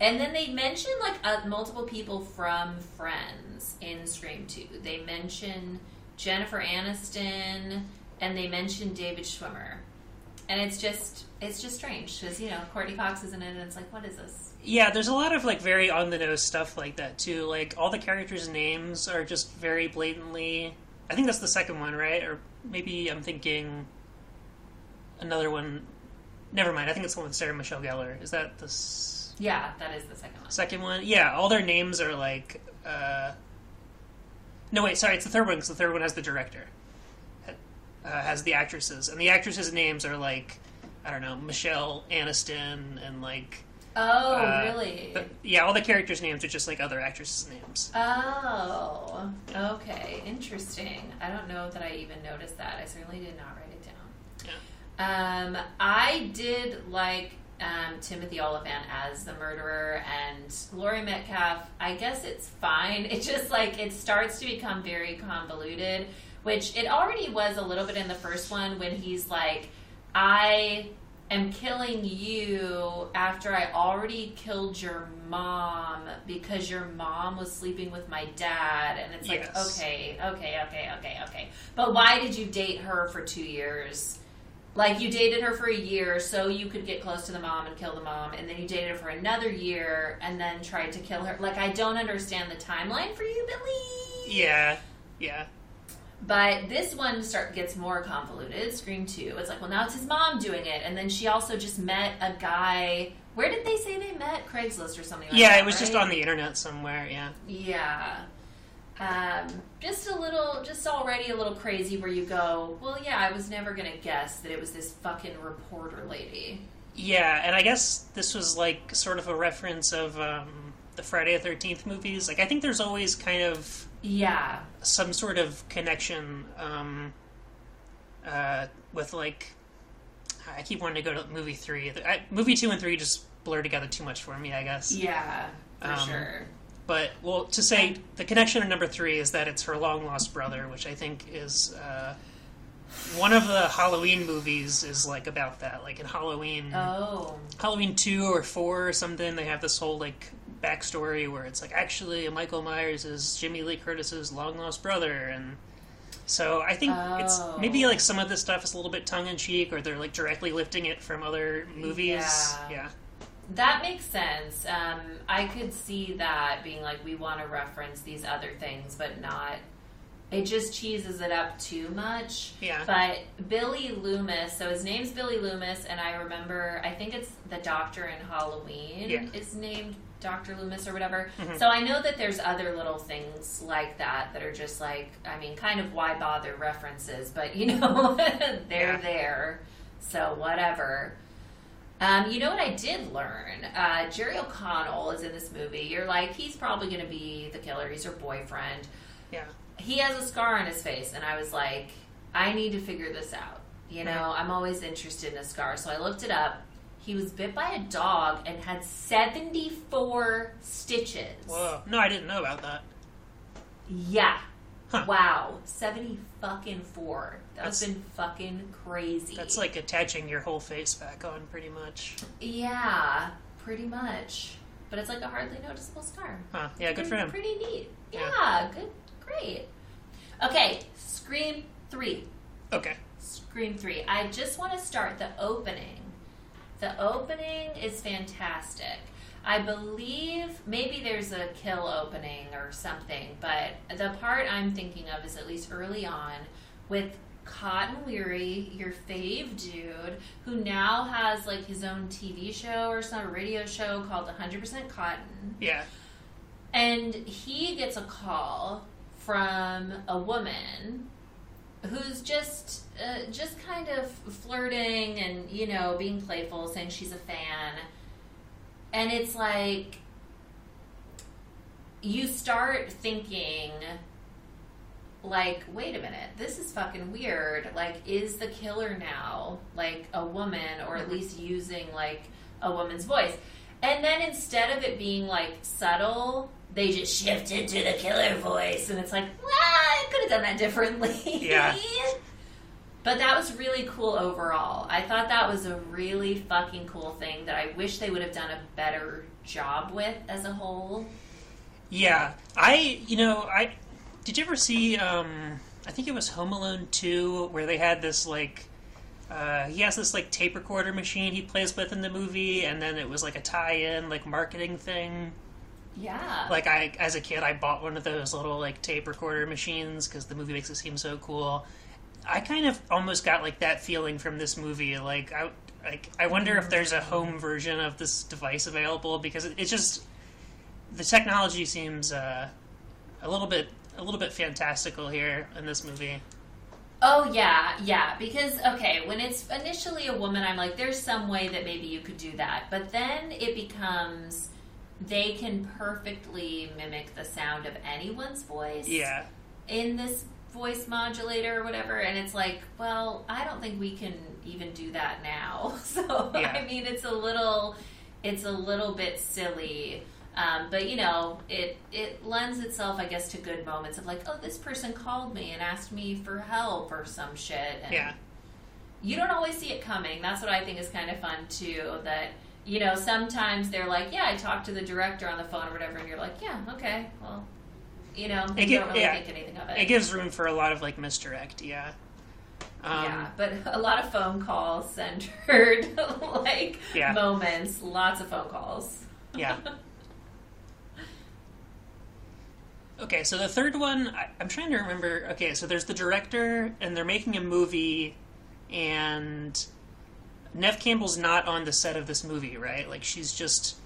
and then they mention like uh, multiple people from Friends in Scream Two. They mention Jennifer Aniston, and they mention David Schwimmer. And it's just it's just strange because you know Courteney Cox is in it, and it's like, what is this? Yeah, there's a lot of like very on the nose stuff like that too. Like all the characters' names are just very blatantly. I think that's the second one, right? Or maybe I'm thinking another one. Never mind. I think it's the one with Sarah Michelle Gellar. Is that the s- Yeah, that is the second one. second one? Yeah, all their names are like. Uh... No, wait. Sorry, it's the third one because the third one has the director, uh, has the actresses, and the actresses' names are like, I don't know, Michelle Aniston and like. Oh, Uh, really? But, yeah, all the characters' names are just like other actresses' names. Oh, okay, interesting. I don't know that I even noticed that. I certainly did not write it down. Yeah. Um, I did like um, Timothy Olyphant as the murderer, and Laurie Metcalf. I guess it's fine. It just like it starts to become very convoluted, which it already was a little bit in the first one when he's like, I am killing you after I already killed your mom because your mom was sleeping with my dad. And it's like, Yes. okay, okay, okay, okay, okay. But why did you date her for two years? Like, you dated her for a year so you could get close to the mom and kill the mom, and then you dated her for another year and then tried to kill her. Like, I don't understand the timeline for you, Billy. Yeah, yeah. But this one start gets more convoluted. Scream two. It's like, well, now it's his mom doing it, and then she also just met a guy. Where did they say they met? Craigslist or something. like that? Yeah, that, it was just on the internet somewhere, yeah. Yeah. Um, just a little, just already a little crazy. Where you go, well, yeah, I was never gonna guess that it was this fucking reporter lady. Yeah, and I guess this was like sort of a reference of um, the Friday the 13th movies. Like, I think there's always kind of Yeah. some sort of connection um, uh, with, like, I keep wanting to go to movie three. I, movie two and three just blur together too much for me, I guess. Yeah, for Um, sure. But well, to say the connection in number three is that it's her long lost brother, which I think is uh, one of the Halloween movies is like about that. Like in Halloween, Oh. Halloween two or four or something, they have this whole like backstory where it's like actually Michael Myers is Jamie Lee Curtis's long lost brother, and so I think it's Oh. maybe like some of this stuff is a little bit tongue in cheek, or they're like directly lifting it from other movies. Yeah. yeah. That makes sense. Um, I could see that being like we want to reference these other things, but not. It just cheeses it up too much. Yeah. But Billy Loomis, so his name's Billy Loomis, and I remember, I think it's the doctor in Halloween Yeah. is named Dr. Loomis or whatever. Mhm. So I know that there's other little things like that that are just like, I mean, kind of why bother references, but you know, they're Yeah. there. So whatever. Um, you know what I did learn? Uh, Jerry O'Connell is in this movie. You're like, he's probably going to be the killer. He's her boyfriend. Yeah. He has a scar on his face, and I was like, I need to figure this out. You know, I'm always interested in a scar. So I looked it up. He was bit by a dog and had 74 stitches. Whoa. No, I didn't know about that. Yeah. Huh. Wow. 70 fucking four. That's That's- been fucking crazy. That's like attaching your whole face back on, pretty much. Yeah, pretty much. But it's like a hardly noticeable scar. Huh. Yeah, good for him. Pretty neat. Yeah. Yeah, good. Great. Okay, Scream 3. Okay. Scream 3. I just want to start the opening. The opening is fantastic. I believe maybe there's a kill opening or something, but the part I'm thinking of is at least early on with Cotton Weary, your fave dude, who now has like his own TV show or some radio show called 100% Cotton. Yeah. And he gets a call from a woman who's just uh, just kind of flirting and you know being playful, saying she's a fan, and it's like you start thinking like wait a minute this is fucking weird. Like is the killer now like a woman or at least using like a woman's voice? And then instead of it being like subtle they just shifted to the killer voice and it's like well i could have done that differently. Yeah. but that was really cool overall. I thought that was a really fucking cool thing that i wish they would have done a better job with as a whole. Yeah, I you know I did you ever see um I think it was Home Alone two where they had this like uh, he has this like tape recorder machine he plays with in the movie, and then it was like a tie-in like marketing thing. Yeah Like I as a kid, I bought one of those little like tape recorder machines because the movie makes it seem so cool. I kind of almost got like that feeling from this movie. Like I like I wonder if there's a home version of this device available because it, it's just the technology seems uh, a little bit a little bit fantastical here in this movie. Oh yeah, yeah. Because okay, when it's initially a woman, I'm like, there's some way that maybe you could do that. But then it becomes they can perfectly mimic the sound of anyone's voice. Yeah, In this voice modulator or whatever, and it's like, well, I don't think we can even do that now. So Yeah. I mean, it's a little, it's a little bit silly. Um, but you know, it it lends itself, I guess, to good moments of like, oh, this person called me and asked me for help or some shit. And yeah, you don't always see it coming. That's what I think is kind of fun too. That you know, sometimes they're like, yeah, I talked to the director on the phone or whatever, and you're like, yeah, okay, well, you know, you gi- don't really yeah. think anything of it. it gives room for a lot of like misdirect. Yeah, um, yeah, but a lot of phone calls centered like Yeah. moments, lots of phone calls. Yeah. Okay, so the third one, I, I'm trying to remember. Okay, so there's the director, and they're making a movie, and Neve Campbell's not on the set of this movie, right? Like, she's just.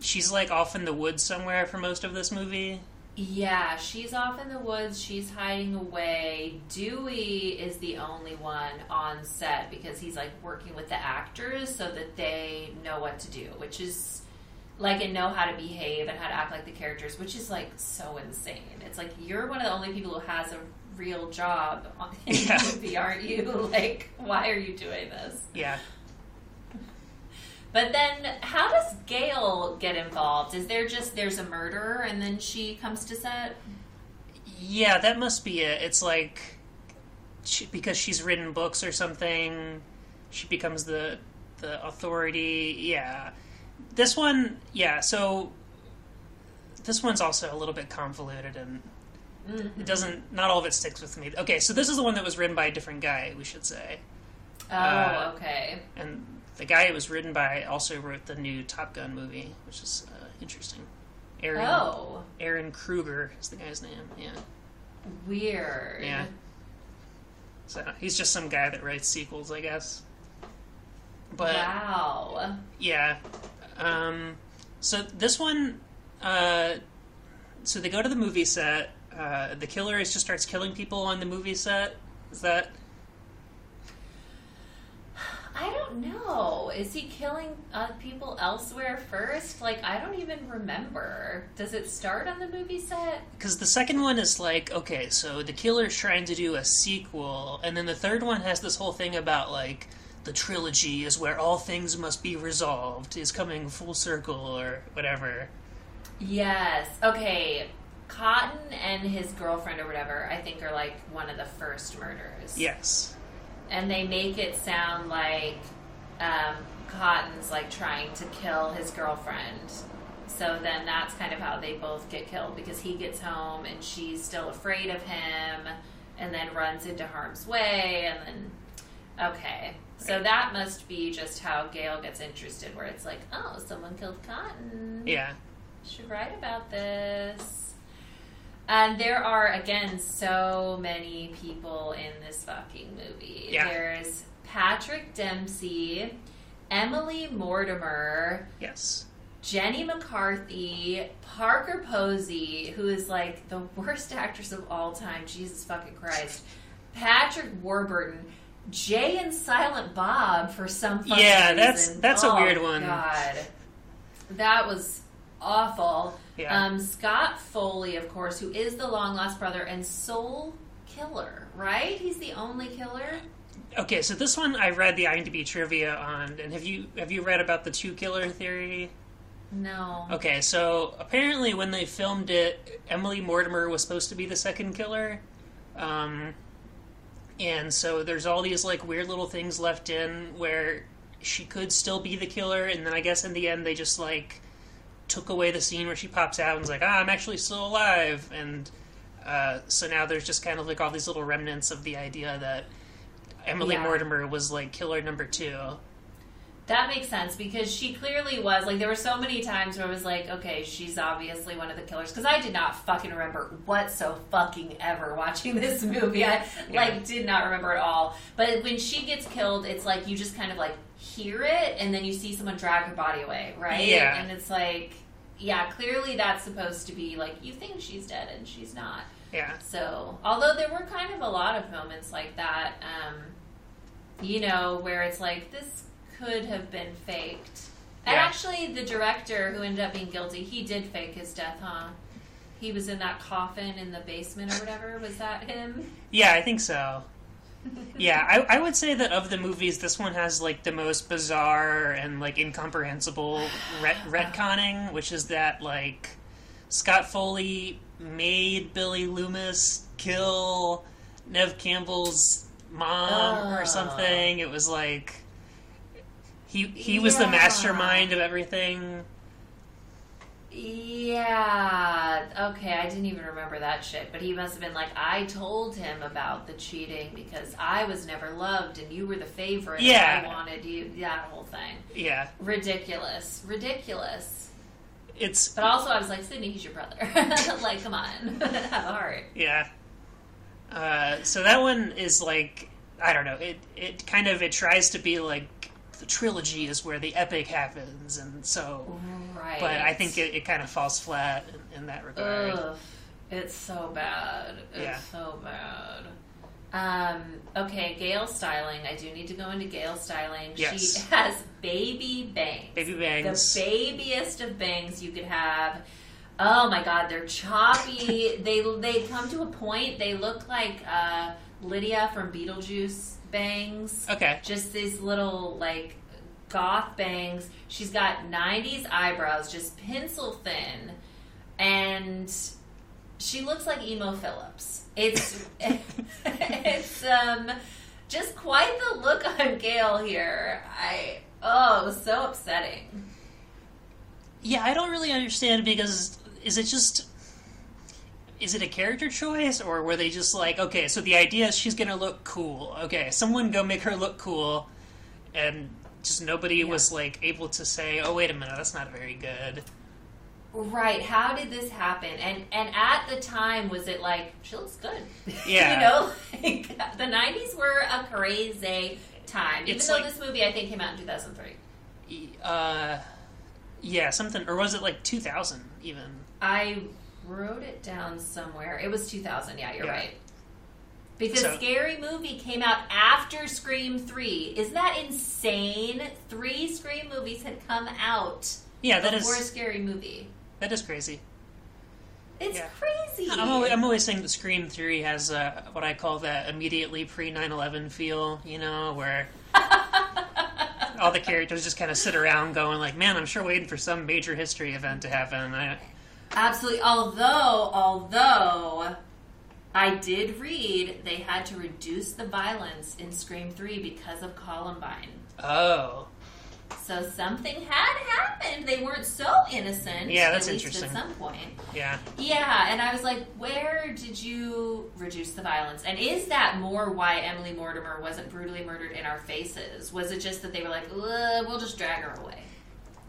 She's like off in the woods somewhere for most of this movie. Yeah, she's off in the woods. She's hiding away. Dewey is the only one on set because he's like working with the actors so that they know what to do, which is like and know how to behave and how to act like the characters, which is like so insane. It's like you're one of the only people who has a real job on- in Yeah. the movie, aren't you? Like, why are you doing this? Yeah. But then, how does Gale get involved? Is there just there's a murder and then she comes to set? Yeah, that must be it. It's like. She, because she's written books or something, she becomes the the authority. Yeah. This one, yeah, so this one's also a little bit convoluted and it doesn't not all of it sticks with me. Okay, so this is the one that was written by a different guy, we should say. Oh, Uh, okay. And the guy it was written by also wrote the new Top Gun movie, which is uh, interesting. Ehren Oh, Ehren Kruger is the guy's name. Yeah. weird. Yeah. So he's just some guy that writes sequels, I guess. But wow. yeah. Um, so this one, uh, so they go to the movie set. Uh, the killer is just starts killing people on the movie set. Is that? I don't know. Is he killing uh, people elsewhere first? Like, I don't even remember. Does it start on the movie set? Because the second one is like, okay, so the killer's trying to do a sequel, and then the third one has this whole thing about like the trilogy is where all things must be resolved, is coming full circle or whatever. Yes. Okay. Cotton and his girlfriend or whatever, I think, are like one of the first murders. Yes. And they make it sound like um, Cotton's like trying to kill his girlfriend. So then that's kind of how they both get killed because he gets home and she's still afraid of him and then runs into harm's way and then Okay. So that must be just how Gale gets interested, where it's like, oh, someone killed Cotton. Yeah. Should write about this. And there are, again, so many people in this fucking movie. Yeah. There's Patrick Dempsey, Emily Mortimer, Yes. Jenny McCarthy, Parker Posey, who is like the worst actress of all time. Jesus fucking Christ. Patrick Warburton, Jay and Silent Bob for some fucking Yeah, that's- reason. that's a Oh, weird one. God, that was awful. Yeah. Um, Scott Foley, of course, who is the long lost brother and sole killer, right? He's the only killer. Okay, so this one I read the IMDb trivia on, and have you have you read about the two killer theory? No. Okay, so apparently when they filmed it, Emily Mortimer was supposed to be the second killer. Um, and so there's all these like weird little things left in where she could still be the killer, and then I guess in the end they just like took away the scene where she pops out and is like, ah, I'm actually still alive. And uh, so now there's just kind of like all these little remnants of the idea that Emily Yeah. Mortimer was like killer number two. That makes sense because she clearly was like there were so many times where I was like, okay, she's obviously one of the killers because I did not fucking remember what so fucking ever watching this movie. I like did not remember at all. But when she gets killed, it's like you just kind of like hear it and then you see someone drag her body away, right? Yeah. And it's like, yeah, clearly that's supposed to be like you think she's dead and she's not. Yeah. So, although there were kind of a lot of moments like that, um, you know, where it's like this could have been faked. And Yeah. actually, the director who ended up being guilty, he did fake his death, huh? He was in that coffin in the basement or whatever. Was that him? Yeah, I think so. Yeah, I, I would say that of the movies, this one has like the most bizarre and like incomprehensible ret- retconning, which is that like Scott Foley made Billy Loomis kill Neve Campbell's mom Oh. or ah. something. It was like he he was the mastermind of everything. Yeah. Okay, I didn't even remember that shit. But he must have been like, I told him about the cheating because I was never loved and you were the favorite. and Yeah. I wanted you. That whole thing. Yeah, Ridiculous. Ridiculous. it's But also, I was like, Sidney, he's your brother. like, come on, have a heart. Yeah. Uh, so that one is like I don't know. It it kind of it tries to be like the trilogy is where the epic happens, and so. Right. But I think it, it kind of falls flat in, in that regard. Ugh, it's so bad. It's Yeah. so bad. Um, okay, Gale styling. I do need to go into Gale styling. Yes. She has baby bangs. Baby bangs. The babiest of bangs you could have. Oh my god, they're choppy. they they come to a point. They look like uh, Lydia from Beetlejuice bangs. Okay. Just these little like goth bangs. She's got 90s eyebrows, just pencil thin, and she looks like Emo Philips. It's it's um just quite the look on Gale here. I oh, it was so upsetting. Yeah, I don't really understand because is it just is it a character choice or were they just like okay, so the idea is she's gonna look cool. Okay, someone go make her look cool, and just nobody was like able to say, oh wait a minute, that's not very good. Right. How did this happen? And and at the time, was it like she looks good? Yeah. you know, like, the '90s were a crazy time. Even It's though like- this movie, I think, came out in 2003. Uh, yeah, something or was it like two thousand even? I wrote it down somewhere. It was 2000. Yeah, you're Yeah. right. Because So- Scary Movie came out after Scream 3. Isn't that insane? Three Scream movies had come out Yeah, that before is Scary Movie. that is crazy. It's Yeah. crazy. I'm always, I'm always saying that Scream 3 has uh, what I call that immediately pre 9 11 feel, you know, where all the characters just kind of sit around going, like, man, I'm sure waiting for some major history event to happen. I, Absolutely. Although, although I did read they had to reduce the violence in Scream 3 because of Columbine. oh. So something had happened. They weren't so innocent. Yeah, that's at least interesting. At some point. Yeah. Yeah, and I was like, where did you reduce the violence? And is that more why Emily Mortimer wasn't brutally murdered in our faces? Was it just that they were like, we'll just drag her away?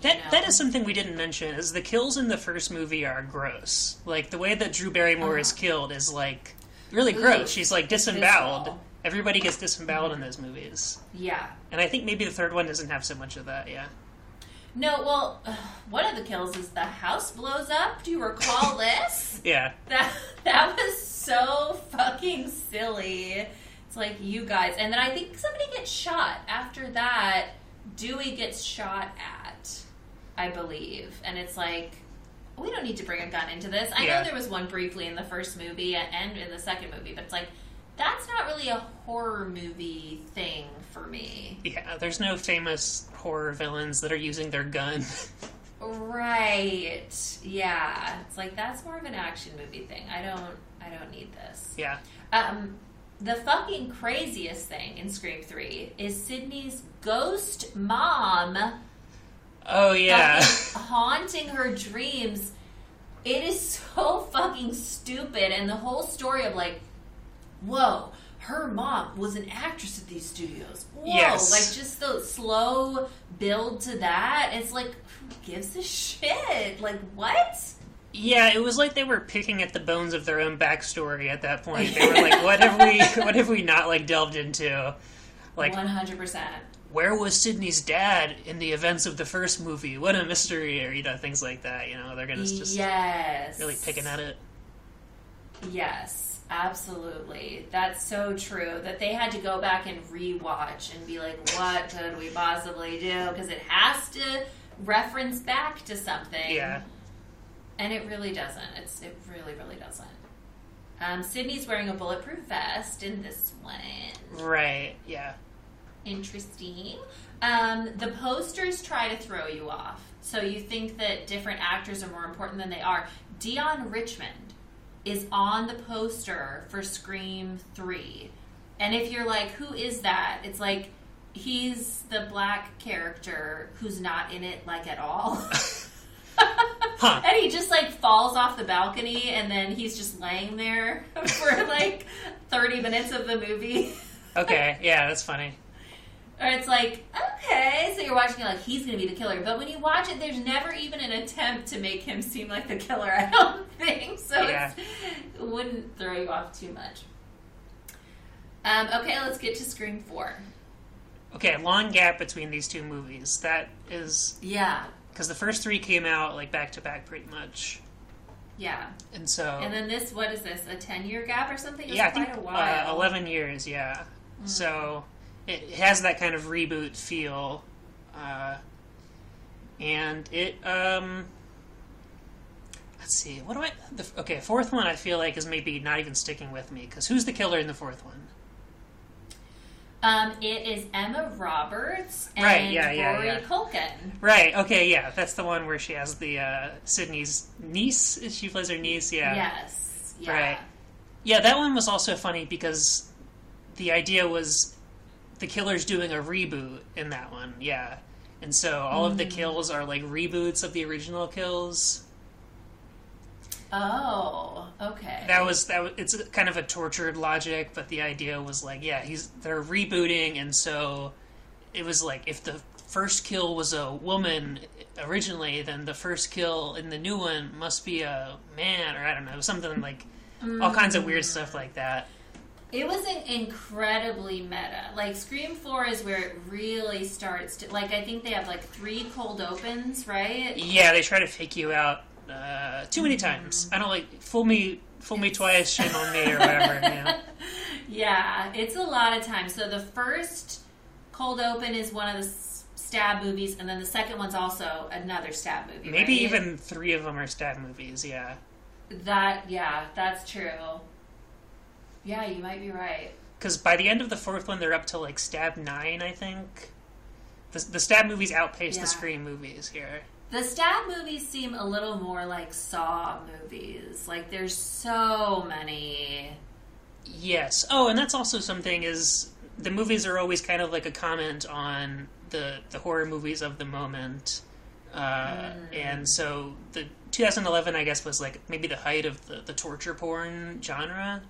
That know? that is something we didn't mention. Is the kills in the first movie are gross. Like the way that Drew Barrymore is killed is like really Uh-huh. Ooh, gross. She's like disemboweled. Everybody gets disemboweled in those movies, Yeah. and I think maybe the third one doesn't have so much of that. Yeah. No, well, ugh, one of the kills is the house blows up. Do you recall this? Yeah. That that was so fucking silly. It's like you guys, and then I think somebody gets shot after that. Dewey gets shot at, I believe, and it's like we don't need to bring a gun into this. I Yeah. know there was one briefly in the first movie and in the second movie, but it's like that's not really a horror movie thing for me. Yeah. There's no famous horror villains that are using their gun. Right. Yeah. It's like that's more of an action movie thing. I don't I don't need this. yeah. Um the fucking craziest thing in Scream 3 is Sidney's ghost mom Oh yeah. haunting her dreams. It is so fucking stupid and the whole story of like whoa, her mom was an actress at these studios. Whoa, Yes. like just the slow build to that. It's like who gives a shit? Like what? Yeah, it was like they were picking at the bones of their own backstory at that point. They were like, "What have we? What have we not like delved into? Like, One hundred percent. Where was Sidney's dad in the events of the first movie? What a mystery!" Or you know, things like that. You know, they're gonna just Yes. really picking at it. Yes, absolutely. That's so true. That they had to go back and rewatch and be like, what could we possibly do? Because it has to reference back to something. Yeah, And it really doesn't. It's it really, really doesn't. Um, Sidney's wearing a bulletproof vest in this one. right. Yeah, Interesting. Um, the posters try to throw you off. So you think that different actors are more important than they are. Deon Richmond is on the poster for Scream 3. And if you're like, who is that? It's like, he's the black character who's not in it, like, at all. Huh. And he just, like, falls off the balcony and then he's just laying there for, like, 30 minutes of the movie. okay. Yeah, that's funny. Or it's like, okay, so you're watching it like he's gonna be the killer. But when you watch it, there's never even an attempt to make him seem like the killer, I don't think. So Yeah. it's, it wouldn't throw you off too much. Um, okay, let's get to Scream 4. Okay, long gap between these two movies. That is Yeah, because the first three came out like back to back, pretty much, yeah. and so And then this, what is this, a 10 year gap or something? It's yeah, I quite think a while. uh, eleven years. Yeah, so it has that kind of reboot feel, uh, and it. um Let's see. What do I? The, okay, fourth one I feel like is maybe not even sticking with me because who's the killer in the fourth one? Um, it is Emma Roberts and Right, yeah, yeah, Rory yeah. Culkin. Right. Okay. Yeah, that's the one where she has the uh, Sidney's niece. She plays her niece. Yeah. Yes. Yeah. Right. Yeah, that one was also funny because the idea was the killer's doing a reboot in that one. Yeah. And so all of the mm. kills are like reboots of the original kills. Oh, okay. That was that. Was, it's kind of a tortured logic, but the idea was like, yeah, he's they're rebooting, and so it was like if the first kill was a woman originally, then the first kill in the new one must be a man, or I don't know, something like all kinds of weird stuff mm. like that. It was an incredibly meta. Like Scream 4 is where it really starts to like I think they have like 3 cold opens, right? Yeah, they try to fake you out uh, too many times. I don't like fool me, fool me twice, shame on me, or whatever. Know? Yeah, it's a lot of times. So the first cold open is one of the stab movies and then the second one's also another stab movie. Maybe right? even three of them are stab movies. Yeah, that yeah, that's true. Yeah, you might be right. because by the end of the fourth one, they're up to like stab nine, I think. The, the stab movies outpace Yeah. the scream movies here. The stab movies seem a little more like Saw movies. Like there's so many. Yes. Oh, and that's also something is the movies are always kind of like a comment on the the horror movies of the moment. Uh, And so the 2011, I guess, was like maybe the height of the, the torture porn genre.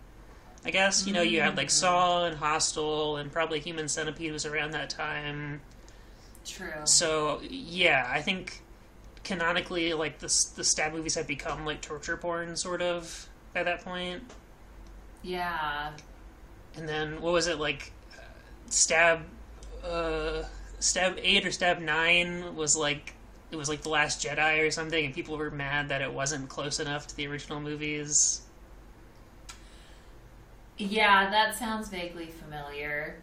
I guess you know you had like Saw and Hostel and probably Human Centipede was around that time. True. So yeah, I think canonically, like the the stab movies had become like torture porn, sort of by that point. Yeah. And then what was it like? Stab, uh, stab eight or stab nine was like it was like the Last Jedi or something, and people were mad that it wasn't close enough to the original movies. Yeah, that sounds vaguely familiar.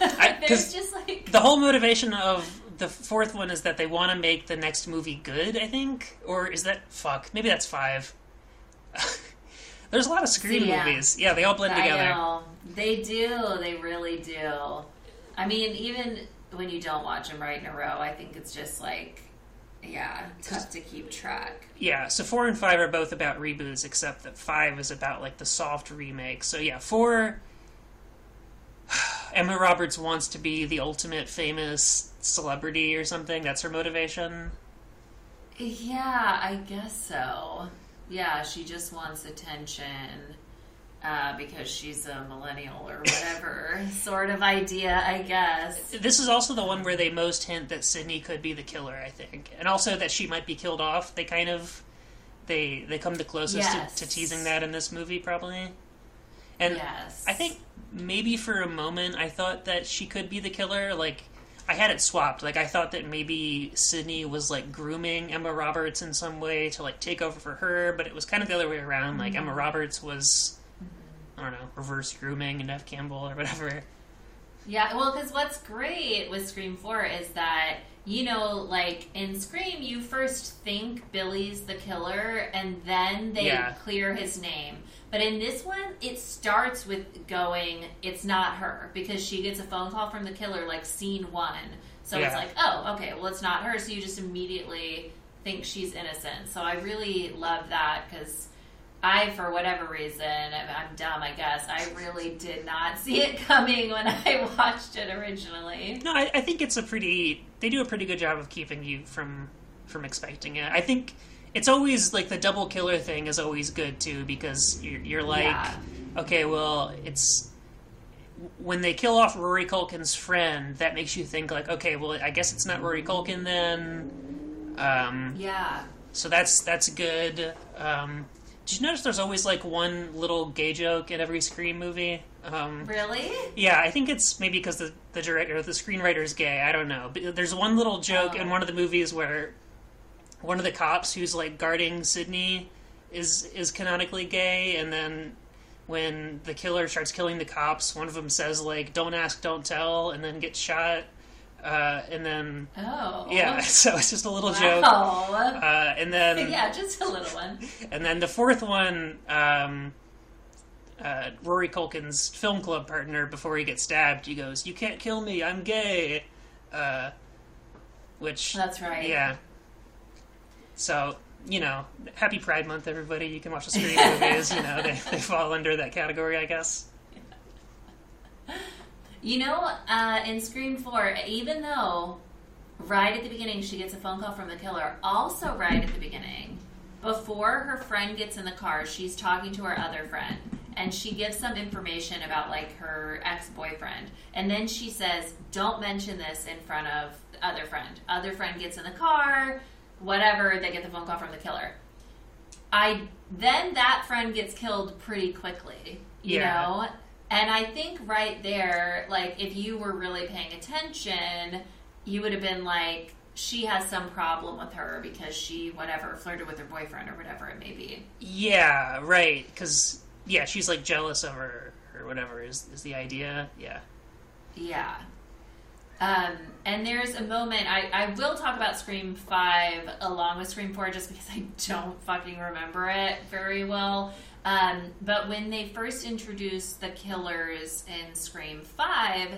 I- There's just like The whole motivation of the fourth one is that they want to make the next movie good. I think, or is that fuck? Maybe that's five. There's a lot of Scream Yeah. movies. Yeah, they all blend I together. know. They do. They really do. I mean, even when you don't watch them right in a row, I think it's just like, yeah, tough to keep track. Yeah, so four and five are both about reboots, except that five is about like the soft remake. So yeah, four. Emma Roberts wants to be the ultimate famous celebrity or something. That's her motivation. Yeah, I guess so. Yeah, she just wants attention uh, because she's a millennial or whatever sort of idea, I guess. This is also the one where they most hint that Sidney could be the killer, I think, and also that she might be killed off. They kind of they they come the closest Yes. to, to teasing that in this movie, probably. And yes. I think maybe for a moment I thought that she could be the killer. Like I had it swapped. Like I thought that maybe Sidney was like grooming Emma Roberts in some way to like take over for her, but it was kind of the other way around. Like Emma Roberts was I don't know, reverse grooming and Neve Campbell or whatever. Yeah, well, because what's great with Scream 4 is that, you know, like in Scream, you first think Billy's the killer and then they Yeah. clear his name. But in this one, it starts with going, it's not her, because she gets a phone call from the killer, like scene one. So it's like, oh, okay, well, it's not her. So you just immediately think she's innocent. So I really love that because. I, for whatever reason, I'm, dumb, I guess. I really did not see it coming when I watched it originally. No, I, I think it's a pretty. They do a pretty good job of keeping you from from expecting it. I think it's always like the double killer thing is always good too because you're, you're like, Yeah. okay, well, it's when they kill off Rory Culkin's friend, that makes you think like, okay, well, I guess it's not Rory Culkin then. Um, Yeah. so that's that's good. Um, did you notice there's always like one little gay joke in every Scream movie? Um, Really? yeah, I think it's maybe because the the director, the screenwriter is gay. I don't know. But there's one little joke in Oh. one of the movies where one of the cops who's like guarding Sidney is is canonically gay, and then when the killer starts killing the cops, one of them says like "Don't ask, don't tell," and then gets shot. Uh, and then Oh. yeah, so it's just a little joke. Uh, and then yeah, just a little one. and then the fourth one, um, uh, Rory Culkin's film club partner, before he gets stabbed, he goes, "You can't kill me. I'm gay," uh, which That's right. yeah. So you know, Happy Pride Month, everybody. You can watch the Scream movies. You know, they they fall under that category, I guess. You know, uh, in Scream 4, even though right at the beginning she gets a phone call from the killer, also right at the beginning, before her friend gets in the car, she's talking to her other friend. And she gives some information about like her ex boyfriend. And then she says, Don't mention this in front of the other friend. Other friend gets in the car, whatever, they get the phone call from the killer. I then that friend gets killed pretty quickly, you Yeah. know? And I think right there, like if you were really paying attention, you would have been like, she has some problem with her because she whatever flirted with her boyfriend or whatever it may be. Yeah, right. Because yeah, she's like jealous of her or whatever is is the idea. Yeah. Yeah. Um, and there's a moment I, I will talk about Scream Five along with Scream Four just because I don't fucking remember it very well. Um, but when they first introduced the killers in Scream Five,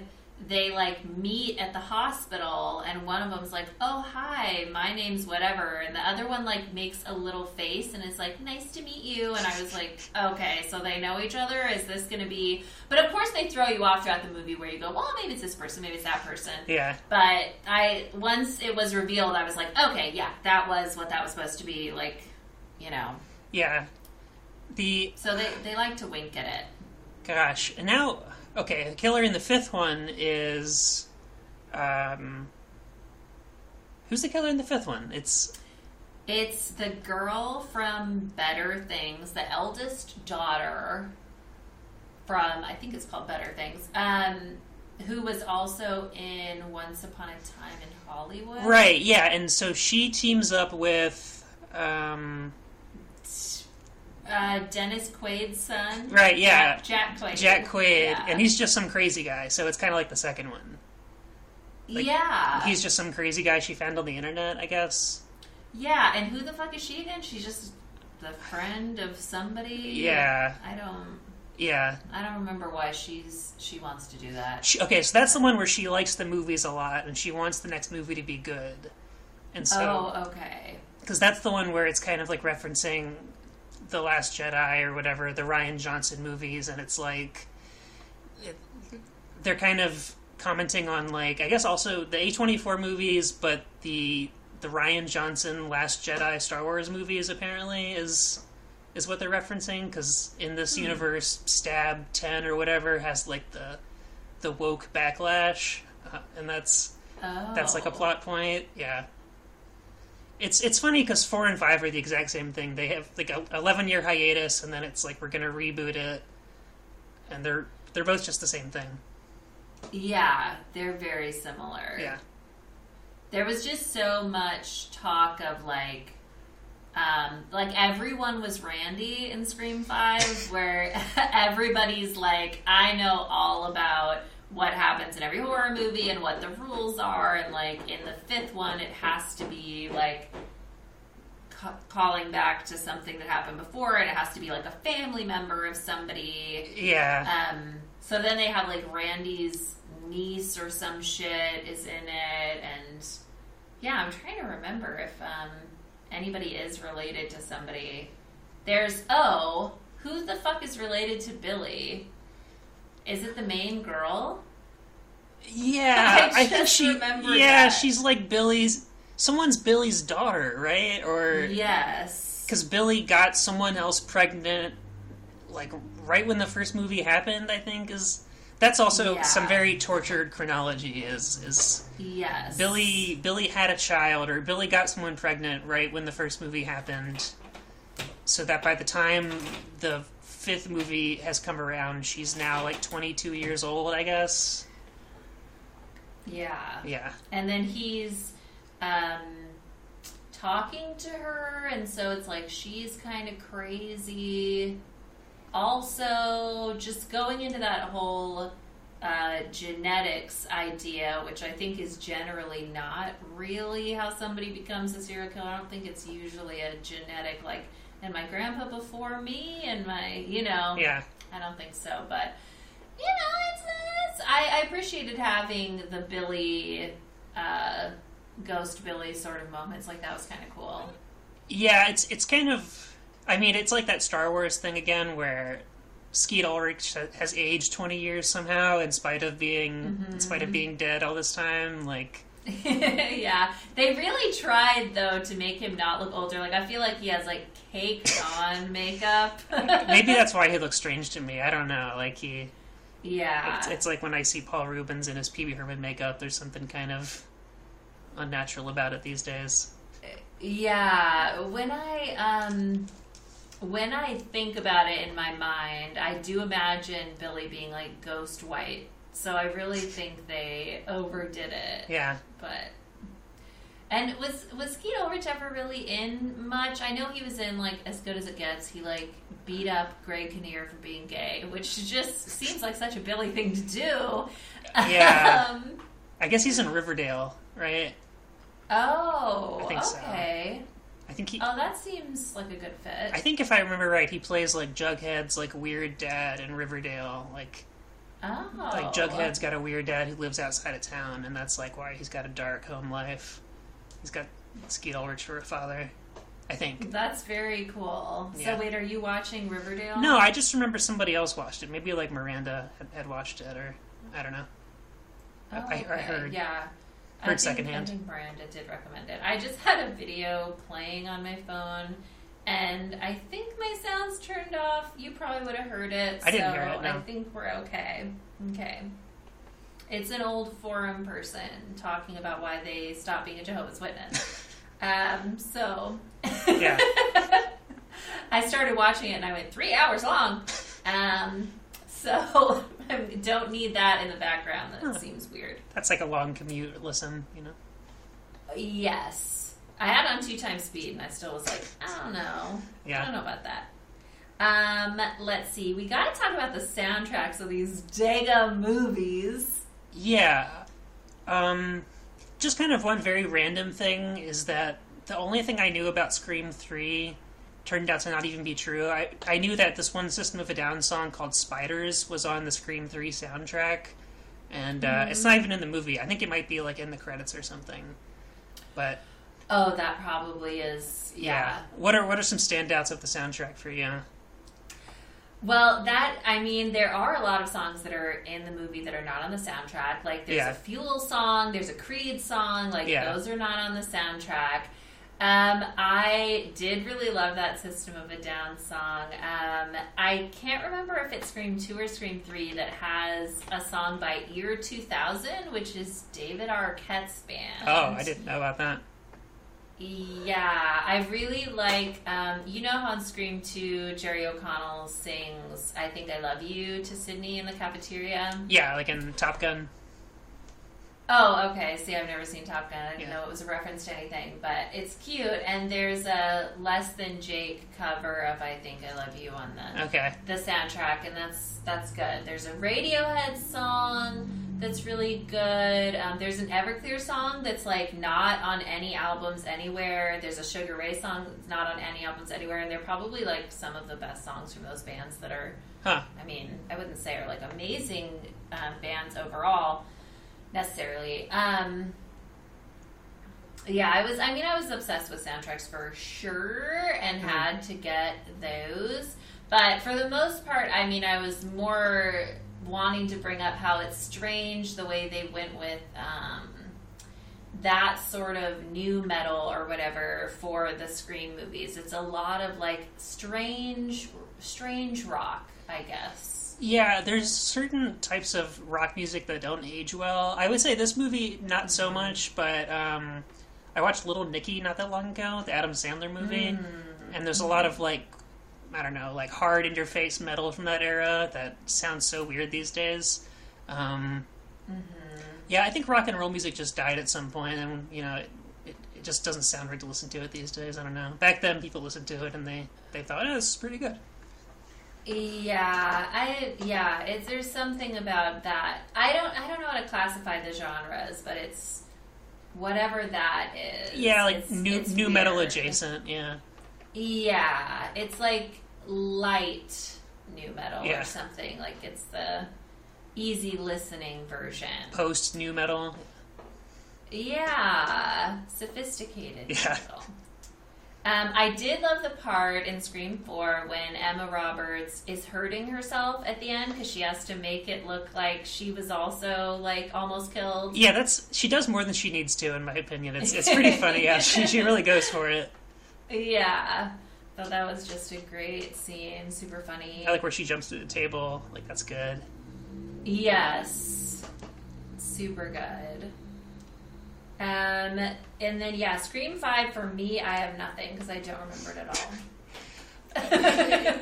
they like meet at the hospital and one of them's like oh hi my name's whatever and the other one like makes a little face and is like nice to meet you and i was like okay so they know each other is this gonna be but of course they throw you off throughout the movie where you go well maybe it's this person maybe it's that person Yeah. but i once it was revealed i was like okay yeah that was what that was supposed to be like you know Yeah. The so they, they like to wink at it gosh, and now okay, the killer in the fifth one is um Who's the killer in the fifth one? It's It's the girl from Better Things, the eldest daughter from I think it's called Better Things. Um, who was also in Once Upon a Time in Hollywood. right, yeah, and so she teams up with um Uh, Dennis Quaid's son. Right, yeah. Jack, Jack Quaid. Jack Quaid, Yeah. and he's just some crazy guy, so it's kind of like the second one. like, yeah. He's just some crazy guy she found on the internet, I guess. Yeah, and who the fuck is she again? She's just the friend of somebody. Yeah. I don't. Yeah. I don't remember why she's she wants to do that. She, okay, so that's the one where she likes the movies a lot, and she wants the next movie to be good. And so, oh, okay. because that's the one where it's kind of like referencing the Last Jedi or whatever, the Rian Johnson movies, and it's like it, they're kind of commenting on like I guess also the A twenty four movies, but the the Rian Johnson Last Jedi Star Wars movies apparently is is what they're referencing because in this universe, Stab Ten or whatever has like the the woke backlash, uh, and that's Oh. that's like a plot point. Yeah. It's it's funny because four and five are the exact same thing. They have like a eleven year hiatus, and then it's like we're gonna reboot it, and they're they're both just the same thing. Yeah, they're very similar. Yeah, There was just so much talk of like um, like everyone was Randy in Scream Five, where everybody's like, I know all about what happens in every horror movie and what the rules are, and like in the fifth one, it has to be like ca- calling back to something that happened before, and it has to be like a family member of somebody. yeah, Um, so then they have like Randy's niece or some shit is in it, and yeah, I'm trying to remember if um, anybody is related to somebody. There's oh, who the fuck is related to Billy? Is it the main girl? yeah. I I, think she. Yeah, that. she's like Billy's. Someone's Billy's daughter, right? Or Yes. because Billy got someone else pregnant, like right when the first movie happened. I think is that's also Yeah. some very tortured chronology. Is is Yes. Billy Billy had a child or Billy got someone pregnant right when the first movie happened. So that by the time the fifth movie has come around, she's now like 22 years old, I guess. Yeah. Yeah. And then he's um, talking to her, and so it's like she's kind of crazy. Also, just going into that whole uh, genetics idea, which I think is generally not really how somebody becomes a serial killer. I don't think it's usually a genetic, like, and my grandpa before me, and my, you know. Yeah. I don't think so, but you know, it's, it's I, I appreciated having the Billy, uh, Ghost Billy sort of moments. Like that was kind of cool. Yeah, it's it's kind of I mean, it's like that Star Wars thing again where Skeet Ulrich has aged 20 years somehow in spite of being in spite of being dead all this time like yeah, they really tried though to make him not look older. Like I feel like he has like caked on makeup. maybe that's why he looks strange to me. I don't know. Like he yeah. It's, it's like when I see Paul Reubens in his Pee Wee Herman makeup, there's something kind of unnatural about it these days. Yeah, when I um when I think about it in my mind, I do imagine Billy being like ghost white. So I really think they overdid it. Yeah. But and was was Skeet Ulrich ever really in much? I know he was in like As Good as It Gets. He like beat up Greg Kinnear for being gay, which just seems like such a Billy thing to do. Yeah. um, I guess he's in Riverdale, right? oh, I think so. okay. I think he. Oh, that seems like a good fit. I think if I remember right, he plays like Jughead's like weird dad in Riverdale. Like Oh. Like Jughead's got a weird dad who lives outside of town, and that's like why he's got a dark home life. He's got Skeet Ulrich for a father, I think. That's very cool. Yeah. So wait, are you watching Riverdale? No, I just remember somebody else watched it. Maybe like Miranda had, had watched it, or I don't know. Oh, I- I oh, okay. heard- Yeah. I heard think, secondhand. I think Miranda did recommend it. I just had a video playing on my phone, and I think my sound's turned off. You probably would have heard it. I didn't so hear it, no. I think we're okay. Okay. It's an old forum person talking about why they stopped being a Jehovah's Witness. um, so. Yeah. I started watching it and I went three hours long. Um, so I don't need that in the background. That Huh. seems weird. That's like a long commute. Listen, you know. Yes. I had it on two times speed and I still was like, I don't know. I don't know about that. Um, let's see. We got to talk about the soundtracks of these Dega movies. Yeah. Um, just kind of one very random thing is that the only thing I knew about Scream 3 turned out to not even be true. I, I knew that this one System of a Down song called Spiders was on the Scream 3 soundtrack. And uh, it's not even in the movie. I think it might be like in the credits or something. But Oh, that probably is. yeah. Yeah. What are what are some standouts of the soundtrack for you? Well, that I mean, there are a lot of songs that are in the movie that are not on the soundtrack. Like there's Yeah. a Fuel song, there's a Creed song. Like Yeah. those are not on the soundtrack. Um, I did really love that System of a Down song. Um, I can't remember if it's Scream Two or Scream Three that has a song by Ear Two Thousand, which is David Arquette's band. Oh, I didn't know about that. Yeah, I really like. Um, you know how on Scream 2, Jerry O'Connell sings "I Think I Love You" to Sidney in the cafeteria. Yeah, like in Top Gun. Oh, okay. See, I've never seen Top Gun. I didn't Yeah. know it was a reference to anything, but it's cute. And there's a Less Than Jake cover of "I Think I Love You" on the Okay. the soundtrack, and that's that's good. There's a Radiohead song that's really good. Um, there's an Everclear song that's like not on any albums anywhere. There's a Sugar Ray song that's not on any albums anywhere, and they're probably like some of the best songs from those bands that are. Huh. I mean, I wouldn't say are like amazing um, bands overall necessarily. Um, yeah, I was. I mean, I was obsessed with soundtracks for sure, and Mhm. had to get those. But for the most part, I mean, I was more wanting to bring up how it's strange the way they went with um, that sort of nu metal or whatever for the Scream movies. It's a lot of like strange, strange rock, I guess. Yeah, there's certain types of rock music that don't age well. I would say this movie not so much, but um, I watched Little Nicky not that long ago, the Adam Sandler movie, and there's a lot of like I don't know, like hard interface metal from that era that sounds so weird these days. Um, Yeah, I think rock and roll music just died at some point, and you know, it, it, it just doesn't sound right to listen to it these days. I don't know. Back then, people listened to it and they they thought, oh, this is pretty good. Yeah, I yeah. It's there's something about that. I don't I don't know how to classify the genres, but it's whatever that is. Yeah, like It's- new it's nu metal adjacent. Yeah. Yeah, it's like light nu metal Yeah. or something. Like it's the easy listening version. Post nu metal. Yeah, sophisticated Yeah. metal. Um, I did love the part in Scream 4 when Emma Roberts is hurting herself at the end because she has to make it look like she was also like almost killed. Yeah, that's she does more than she needs to, in my opinion. It's it's pretty funny. Yeah, she she really goes for it. Yeah. Thought that was just a great scene, super funny. I like where she jumps to the table. Like that's good. Yes. Super good. Um, and then, yeah, Scream 5 for me, I have nothing because I don't remember it at all.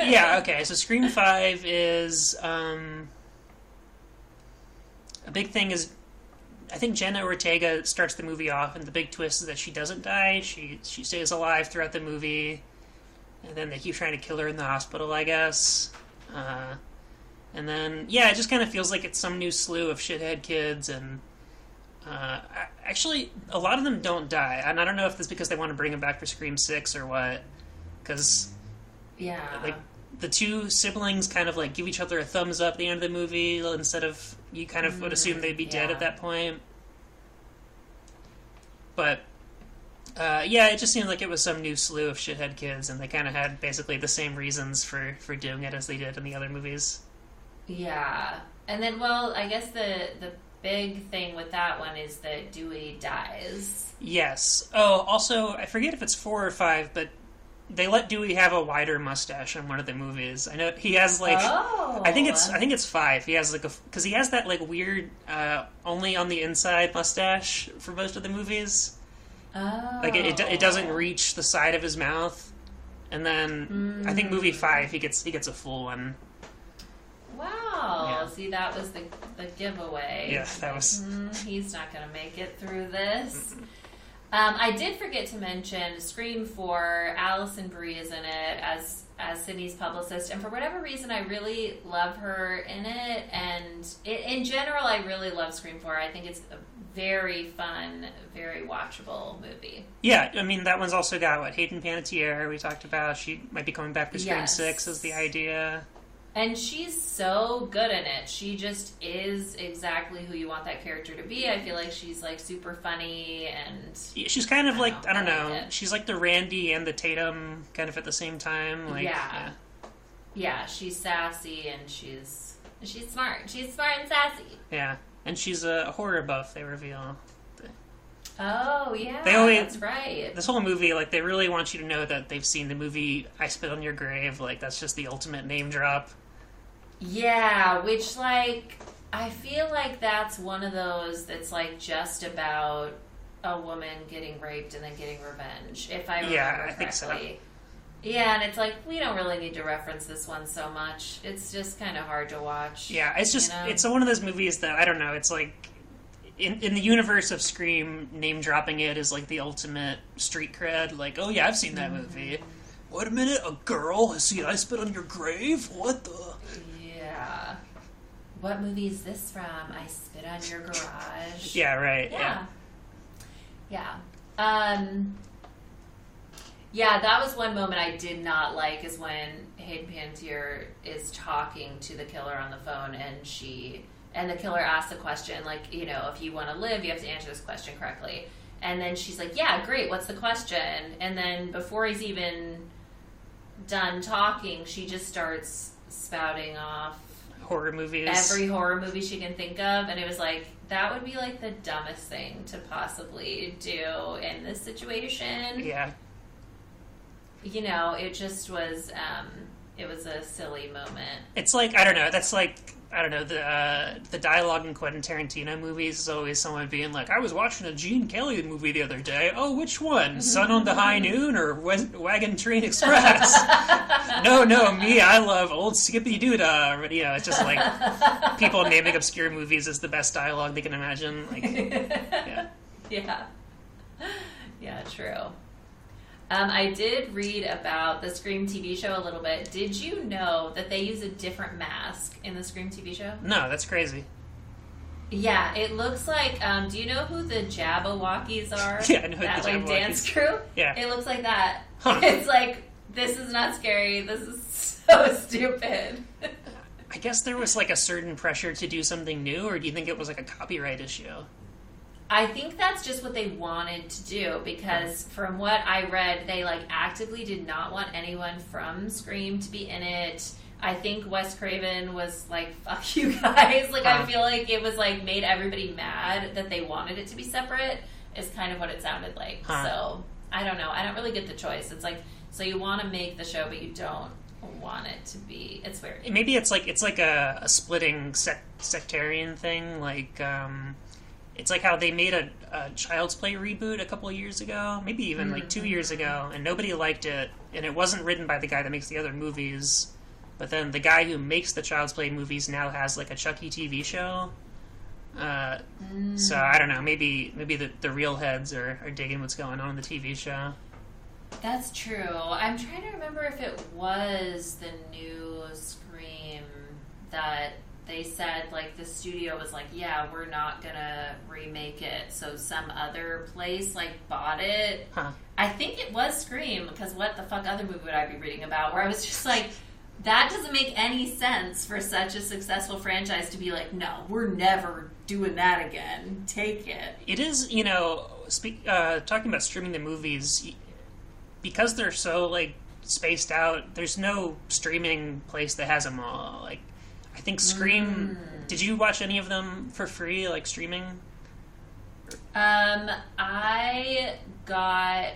Yeah. Okay. So Scream Five is um, a big thing. Is I think Jenna Ortega starts the movie off, and the big twist is that she doesn't die. She she stays alive throughout the movie, and then they keep trying to kill her in the hospital. I guess. Uh, and then yeah, it just kind of feels like it's some new slew of shithead kids and. Uh, actually, a lot of them don't die, and I don't know if that's because they want to bring them back for Scream Six or what. Because yeah. like the two siblings kind of like give each other a thumbs up at the end of the movie instead of you kind of would assume they'd be dead at that point. But uh, yeah, it just seemed like it was some new slew of shithead kids, and they kind of had basically the same reasons for for doing it as they did in the other movies. Yeah. And then, well, I guess the the big thing with that one is that Dewey dies. Yes. Oh, also, I forget if it's four or five, but they let Dewey have a wider mustache in one of the movies. I know he has like. oh, I think it's I think it's five. He has like a because he has that like weird uh, only on the inside mustache for most of the movies. Oh. Like it, it, it doesn't reach the side of his mouth, and then I think movie five he gets he gets a full one. Wow. Yeah. See, that was the the giveaway. Yeah, that was Mm, he's not going to make it through this. Um, I did forget to mention Scream 4. Alison Brie is in it as as Sidney's publicist, and for whatever reason, I really love her in it. And i in general, I really love Scream 4. I think it's a very fun, very watchable movie. yeah. I mean that one's also got what Hayden Panettiere we talked about. She might be coming back for Scream Yes. Six is the idea. And she's so good in it. She just is exactly who you want that character to be. I feel like she's like super funny and Yeah, She's kind of I like know, I don't I like know. it. She's like the Randy and the Tatum kind of at the same time. Like Yeah. yeah, she's sassy and she's she's smart. She's smart and sassy. yeah. And she's a horror buff. They reveal Oh yeah, They always- that's right. this whole movie. Like they really want you to know that they've seen the movie "I Spit on Your Grave." Like that's just the ultimate name drop. Yeah, which like I feel like that's one of those that's like just about a woman getting raped and then getting revenge. If I remember Yeah, I think so. correctly. Yeah, and it's like we don't really need to reference this one so much. It's just kind of hard to watch. Yeah, it's just You know? it's one of those movies that I don't know. It's like in in the universe of Scream, name dropping it is like the ultimate street cred. Like, oh yeah, I've seen that mm-hmm. movie. Wait a minute, a girl has seen I Spit on Your Grave? What the? Yeah. What movie is this from? I spit on your garage. Yeah, right. Yeah. Yeah. Um Yeah, that was one moment I did not like is when Hayden Panettiere is talking to the killer on the phone and she and the killer asks a question like, you know, if you want to live, you have to answer this question correctly. And then she's like, "Yeah, great. What's the question?" And then before he's even done talking, she just starts spouting off Horror movies. every horror movie she can think of and it was like that would be like the dumbest thing to possibly do in this situation yeah. you know it just was um it was a silly moment It's like I don't know. That's like I don't know the uh, the dialogue in Quentin Tarantino movies is always someone being like, "I was watching a Gene Kelly movie the other day. Oh, which one? Sun on the High Noon or Wa- Wagon Train Express?" no, no, me. I love Old Skippy Doodah. But, You know, it's just like people naming obscure movies is the best dialogue they can imagine. Like, yeah. yeah yeah true um, I did read about the Scream TV show a little bit. Did you know that they use a different mask in the Scream TV show? No, that's crazy. Yeah, it looks like. Um, do you know who the Jabbawockeez are? Yeah, I know who that like dance crew. Yeah. It looks like that. Huh. It's like this is not scary. This is so stupid. I guess there was like a certain pressure to do something new, or do you think it was like a copyright issue? I think that's just what they wanted to do because from what I read, they like actively did not want anyone from Scream to be in it. I think Wes Craven was like, fuck you guys. Like, I feel like it was like made everybody mad that they wanted it to be separate, is kind of what it sounded like. Huh. So, I don't know. I don't really get the choice. It's like, so you want to make the show, but you don't want it to be. It's weird. maybe it's like it's like a, a splitting sec- sectarian thing like um it's like how they made a, a child's play reboot a couple of years ago maybe even like two years ago and nobody liked it and it wasn't written by the guy that makes the other movies but then the guy who makes the child's play movies now has like a chucky tv show. Uh, so i don't know maybe maybe the, the real heads are, are digging what's going on in the tv show. That's true. I'm trying to remember if it was the new Scream that they said like the studio was like, yeah, we're not gonna remake it. So some other place like bought it. Huh. I think it was Scream because what the fuck other movie would I be reading about? Where I was just like, that doesn't make any sense for such a successful franchise to be like, no, we're never doing that again. Take it. It is, you know, speak, uh, talking about streaming the movies, because they're so like spaced out. There's no streaming place that has them all. Like, I think Scream. Did you watch any of them for free, like streaming? Um, I got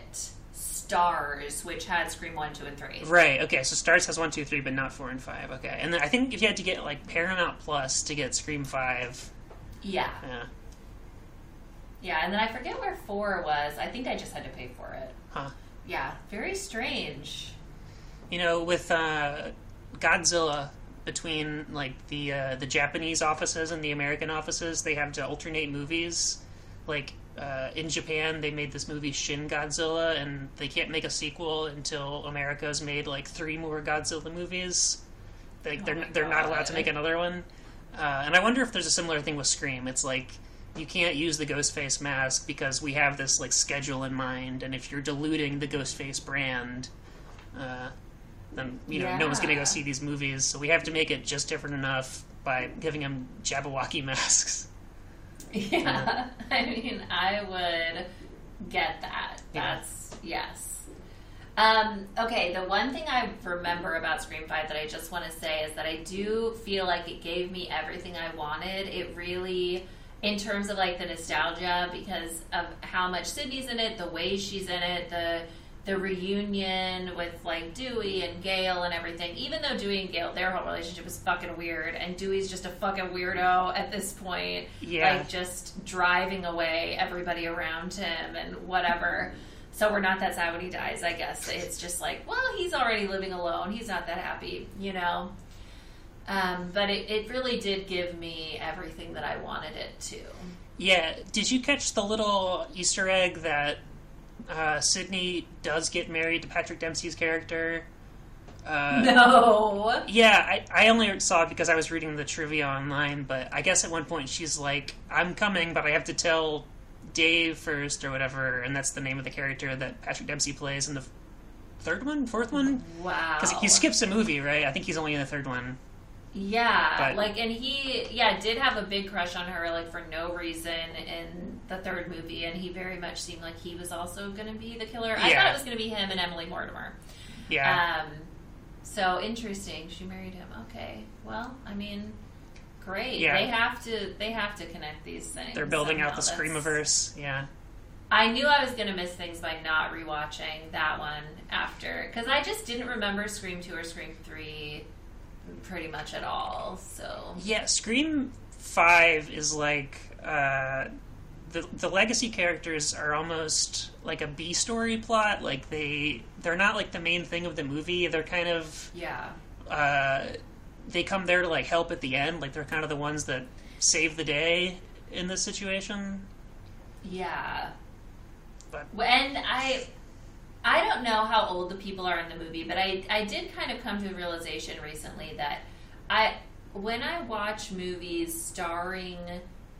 Stars, which had Scream 1, 2, and 3. Right. Okay. So Stars has one, two, three, but not four and five. Okay. And then I think if you had to get like Paramount Plus to get Scream Five, Yeah. yeah. Yeah, and then I forget where 4 was. I think I just had to pay for it. Huh. Yeah, very strange. You know, with uh, Godzilla between like the uh, the Japanese offices and the American offices, they have to alternate movies. Like uh, in Japan, they made this movie Shin Godzilla, and they can't make a sequel until America's made like three more Godzilla movies. They, they're my they're not allowed to make another one. Uh, and I wonder if there's a similar thing with Scream. It's like you can't use the Ghostface mask because we have this like schedule in mind, and if you're diluting the Ghostface brand, uh, then you know no one's going to go see these movies. So we have to make it just different enough by giving them Jabberwocky masks. Yeah, I mean, I would get that. Yeah. That's yes. Um, okay, the one thing I remember about Scream Five that I just want to say is that I do feel like it gave me everything I wanted. It really, in terms of like the nostalgia, because of how much Sidney's in it, the way she's in it, the the reunion with like Dewey and Gale and everything. Even though Dewey and Gale, their whole relationship was fucking weird, and Dewey's just a fucking weirdo at this point Yeah. like just driving away everybody around him and whatever. So we're not that sad when he dies, I guess. It's just like, well, he's already living alone. He's not that happy, you know? Um, but it, it really did give me everything that I wanted it to. Yeah. Did you catch the little Easter egg that uh, Sidney does get married to Patrick Dempsey's character? Uh, No. Yeah, I, I only saw it because I was reading the trivia online, but I guess at one point she's like, I'm coming, but I have to tell Dave first or whatever, and that's the name of the character that Patrick Dempsey plays in the third one, fourth one? Wow. Because he skips a movie, right? I think he's only in the third one. Yeah, But- like, and he, yeah, did have a big crush on her, like, for no reason in the third movie, and he very much seemed like he was also going to be the killer. I thought it was going to be him and Emily Mortimer. Yeah. Um, so interesting. She married him. Okay. Well, I mean, great. Yeah. They have to. They have to connect these things. They're building out the somehow. That's- Screamiverse. Yeah. I knew I was going to miss things by not rewatching that one after because I just didn't remember Scream two or Scream three pretty much at all. So Yeah, Scream 5 is like. Uh, the, the legacy characters are almost like a B story plot. Like they they're not like the main thing of the movie. They're kind of yeah. uh, they come there to like help at the end. Like they're kind of the ones that save the day in this situation. Yeah. But- and I I don't know how old the people are in the movie, but I I did kind of come to a realization recently that I when I watch movies starring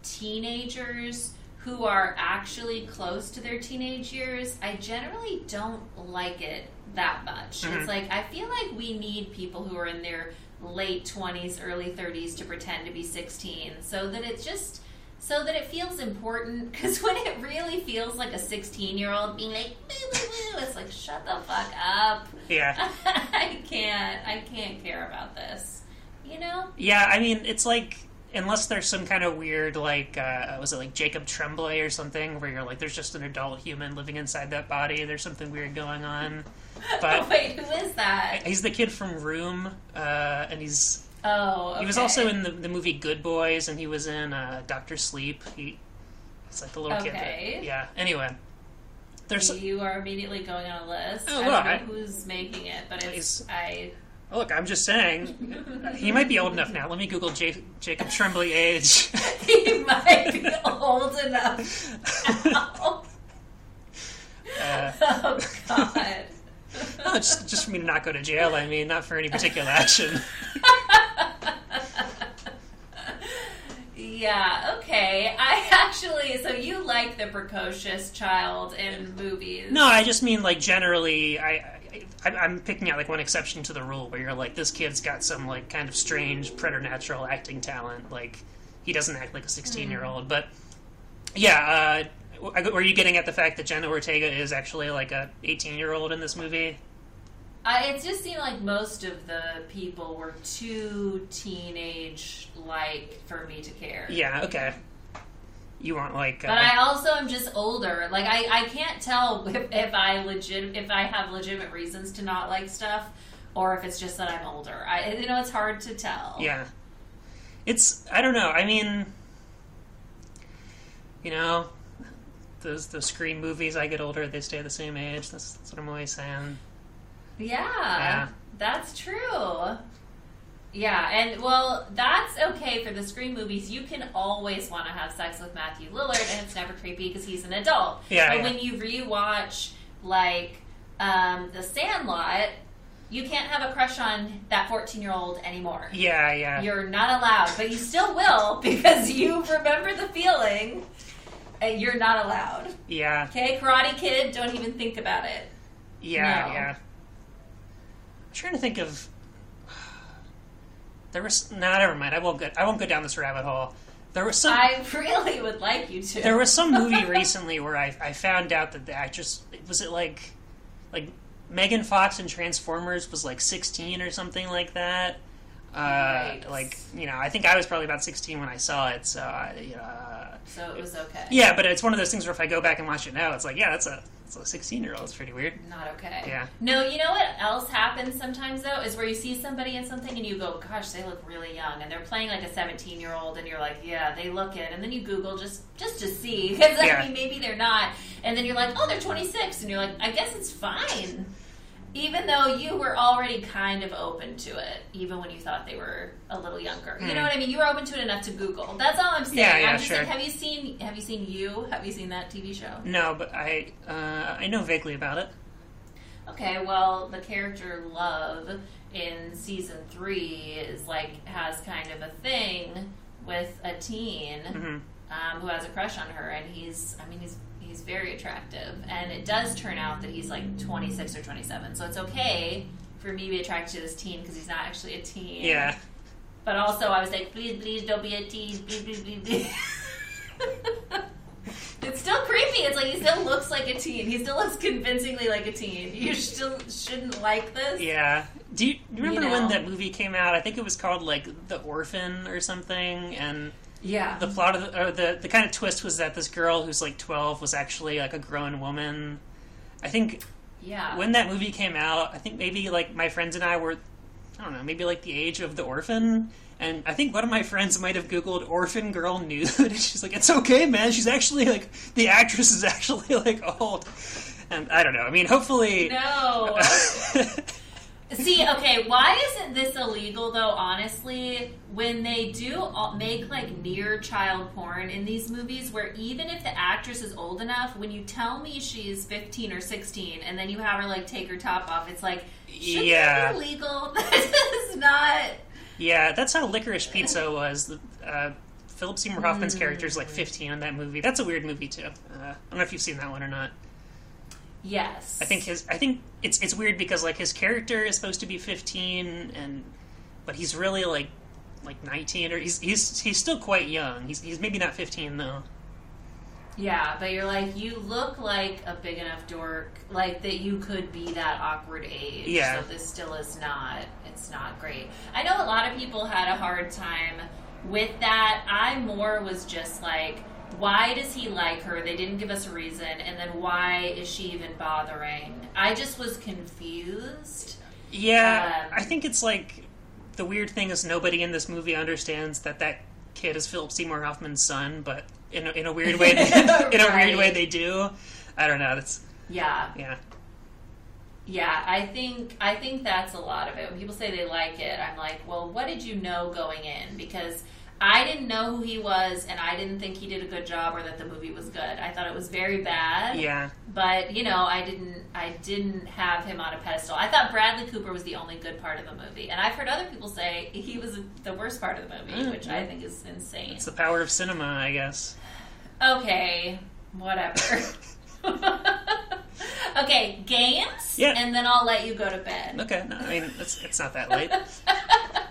teenagers who are actually close to their teenage years, I generally don't like it that much. Mhm. It's like I feel like we need people who are in their late 20s, early 30s to pretend to be 16 so that it's just so that it feels important because when it really feels like a 16 year old being like it's like shut the fuck up Yeah, i can't i can't care about this you know yeah. I mean, it's like unless there's some kind of weird like uh, was it like Jacob Tremblay or something where you're like there's just an adult human living inside that body. There's something weird going on. But wait who is that he's the kid from Room, uh, and he's oh he was also in the, the movie Good Boys, and he was in uh, Doctor Sleep. He it's like the little kid. Okay. That, yeah. Anyway, there's you are immediately going on a list Oh, i well, don't know I- who's making it but it's i look. I'm just saying he might be old enough now. Let me Google J- Jacob Tremblay age. he might be old enough now. uh, oh god no, just just for me to not go to jail. I mean, not for any particular action. Yeah, okay. I actually, so you like the precocious child in movies. No, I just mean like generally. I I, I'm picking out like one exception to the rule where you're like, this kid's got some like kind of strange preternatural acting talent. Like he doesn't act like a 16 year old. But yeah, uh, were you getting at the fact that Jenna Ortega is actually like a 18 year old in this movie? I, it just seemed like most of the people were too teenage like for me to care. Yeah. Okay. You weren't like. Uh, But I also am just older. Like I, I can't tell if, if I legit if I have legitimate reasons to not like stuff, or if it's just that I'm older. I you know it's hard to tell. Yeah. It's I don't know. I mean, you know, those those screen movies. I get older, they stay the same age. That's, that's what I'm always saying. Yeah, Yeah. that's true. Yeah, and well, that's okay for the Scream movies. You can always want to have sex with Matthew Lillard, and it's never creepy because he's an adult. Yeah, But yeah. when you rewatch like um, The Sandlot, you can't have a crush on that fourteen-year-old anymore. Yeah, yeah, You're not allowed, but you still will because you remember the feeling. And you're not allowed. yeah, Okay, Karate Kid, don't even think about it. yeah, No. yeah. I'm trying to think of. There was no, never mind. I won't go. I won't go down this rabbit hole. There was some. I really would like you to. There was some movie recently where I, I found out that the actress was it like like Megan Fox in Transformers was like 16 or something like that. Uh. Like you know, I think I was probably about 16 when I saw it. So I, you know, uh, so it was okay. yeah, but it's one of those things where if I go back and watch it now, it's like yeah, that's a that's a 16 year old. It's pretty weird. Not okay. Yeah. No, you know what else happens sometimes though is where you see somebody in something and you go, "Gosh, they look really young," and they're playing like a seventeen-year-old, and you're like, "Yeah, they look it," and then you Google just just to see because Yeah. I mean maybe they're not, and then you're like, "Oh, they're 26," and you're like, "I guess it's fine." Even though you were already kind of open to it, even when you thought they were a little younger, you know what I mean. You were open to it enough to Google. That's all I'm saying. Hmm. Yeah, yeah, I'm just sure. saying, have you seen Have you seen You? Have you seen that TV show? No, but I uh, I know vaguely about it. Okay, well, the character Love in season three is like has kind of a thing with a teen Mhm. um, who has a crush on her, and he's, I mean, he's he's very attractive, and it does turn out that he's like 26 or 27, so it's okay for me to be attracted to this teen because he's not actually a teen. Yeah, But also, I was like, please, please don't be a teen. Please, please, please, please. it's still creepy. It's like he still looks like a teen. He still looks convincingly like a teen. You still shouldn't like this. yeah. Do you, do you remember You when that movie came out? I think it was called like The Orphan or something, and Yeah. the plot of the, or the the kind of twist was that this girl who's like 12 was actually like a grown woman. I think yeah. when that movie came out, I think maybe like my friends and I were, I don't know, maybe like the age of the orphan. And I think one of my friends might have Googled orphan girl nude. and She's like, it's okay, man. She's actually like, the actress is actually like old. And I don't know. I mean, hopefully. no. See, okay, why isn't this illegal though? Honestly, when they do make like near child porn in these movies, where even if the actress is old enough, when you tell me she's fifteen or sixteen, and then you have her like take her top off, it's like, Yeah. be illegal? That is not. yeah, that's how Licorice Pizza was. The, Uh, Philip Seymour Hoffman's character is like 15 in that movie. That's a weird movie too. Uh, I don't know if you've seen that one or not. Yes, I think his I think it's it's weird because like his character is supposed to be 15 and but he's really like like 19 or he's he's he's still quite young. He's he's maybe not 15 though. Yeah, but you're like you look like a big enough dork, like that you could be that awkward age. Yeah. So this still is not. It's not great. I know a lot of people had a hard time with that. I more was just like, why does he like her? They didn't give us a reason, and then why is she even bothering? I just was confused. Yeah, Um, I think it's like the weird thing is nobody in this movie understands that that kid is Philip Seymour Hoffman's son, but in a, in a weird way, they, in a weird way they do. I don't know. That's Yeah, yeah. Yeah, I think I think that's a lot of it. When people say they like it, I'm like, well, what did you know going in? Because I didn't know who he was, and I didn't think he did a good job or that the movie was good. I thought it was very bad. Yeah. But you know, I didn't I didn't have him on a pedestal. I thought Bradley Cooper was the only good part of the movie, and I've heard other people say he was the worst part of the movie, Mm, which I think is insane. It's the power of cinema, I guess. Okay, whatever. Okay, games. Yeah. And then I'll let you go to bed. Okay, no, I mean it's it's not that late.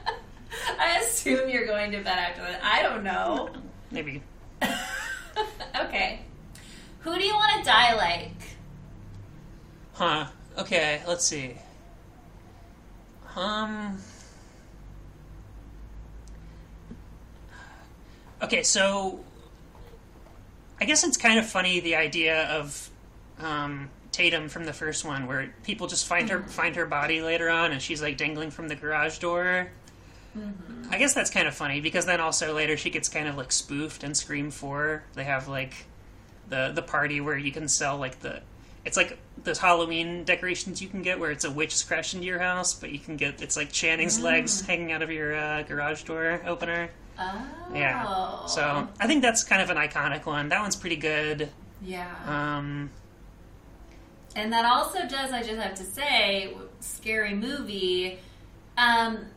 I assume you're going to bed after that. I don't know. Maybe. okay. Who do you want to die like? Huh. Okay, let's see. Um. Okay, so I guess it's kind of funny the idea of um, Tatum from the first one, where people just find her find her body later on, and she's like dangling from the garage door. I guess that's kind of funny because then also later she gets kind of like spoofed and Scream Four. They have like the the party where you can sell like the it's like those Halloween decorations you can get where it's a witch crashed into your house, but you can get it's like Channing's legs hanging out of your uh, garage door opener. Oh. Yeah. So I think that's kind of an iconic one. That one's pretty good. Yeah. Um, And that also does, I just have to say, scary movie. Um,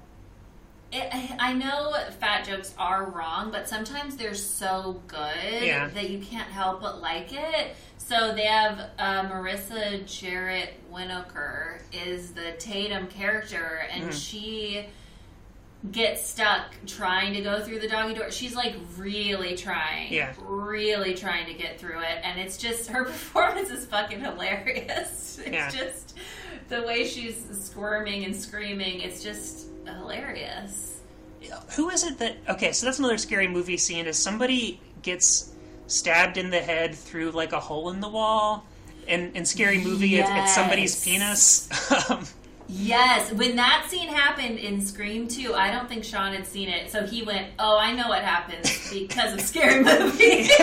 it, I know fat jokes are wrong, but sometimes they're so good Yeah. that you can't help but like it. So they have uh, Marissa Jarrett Winokur is the Tatum character, and Mm-hmm. she gets stuck trying to go through the doggy door. She's like really trying, Yeah. really trying to get through it, and it's just her performance is fucking hilarious. It's Yeah. just the way she's squirming and screaming. It's just hilarious. who is it that? Okay, so that's another scary movie scene. Is somebody gets stabbed in the head through like a hole in the wall? In in scary movie, it's, it's somebody's penis. Yes, when that scene happened in Scream 2, I don't think Sean had seen it, so he went, "Oh, I know what happens because of Scary Movie."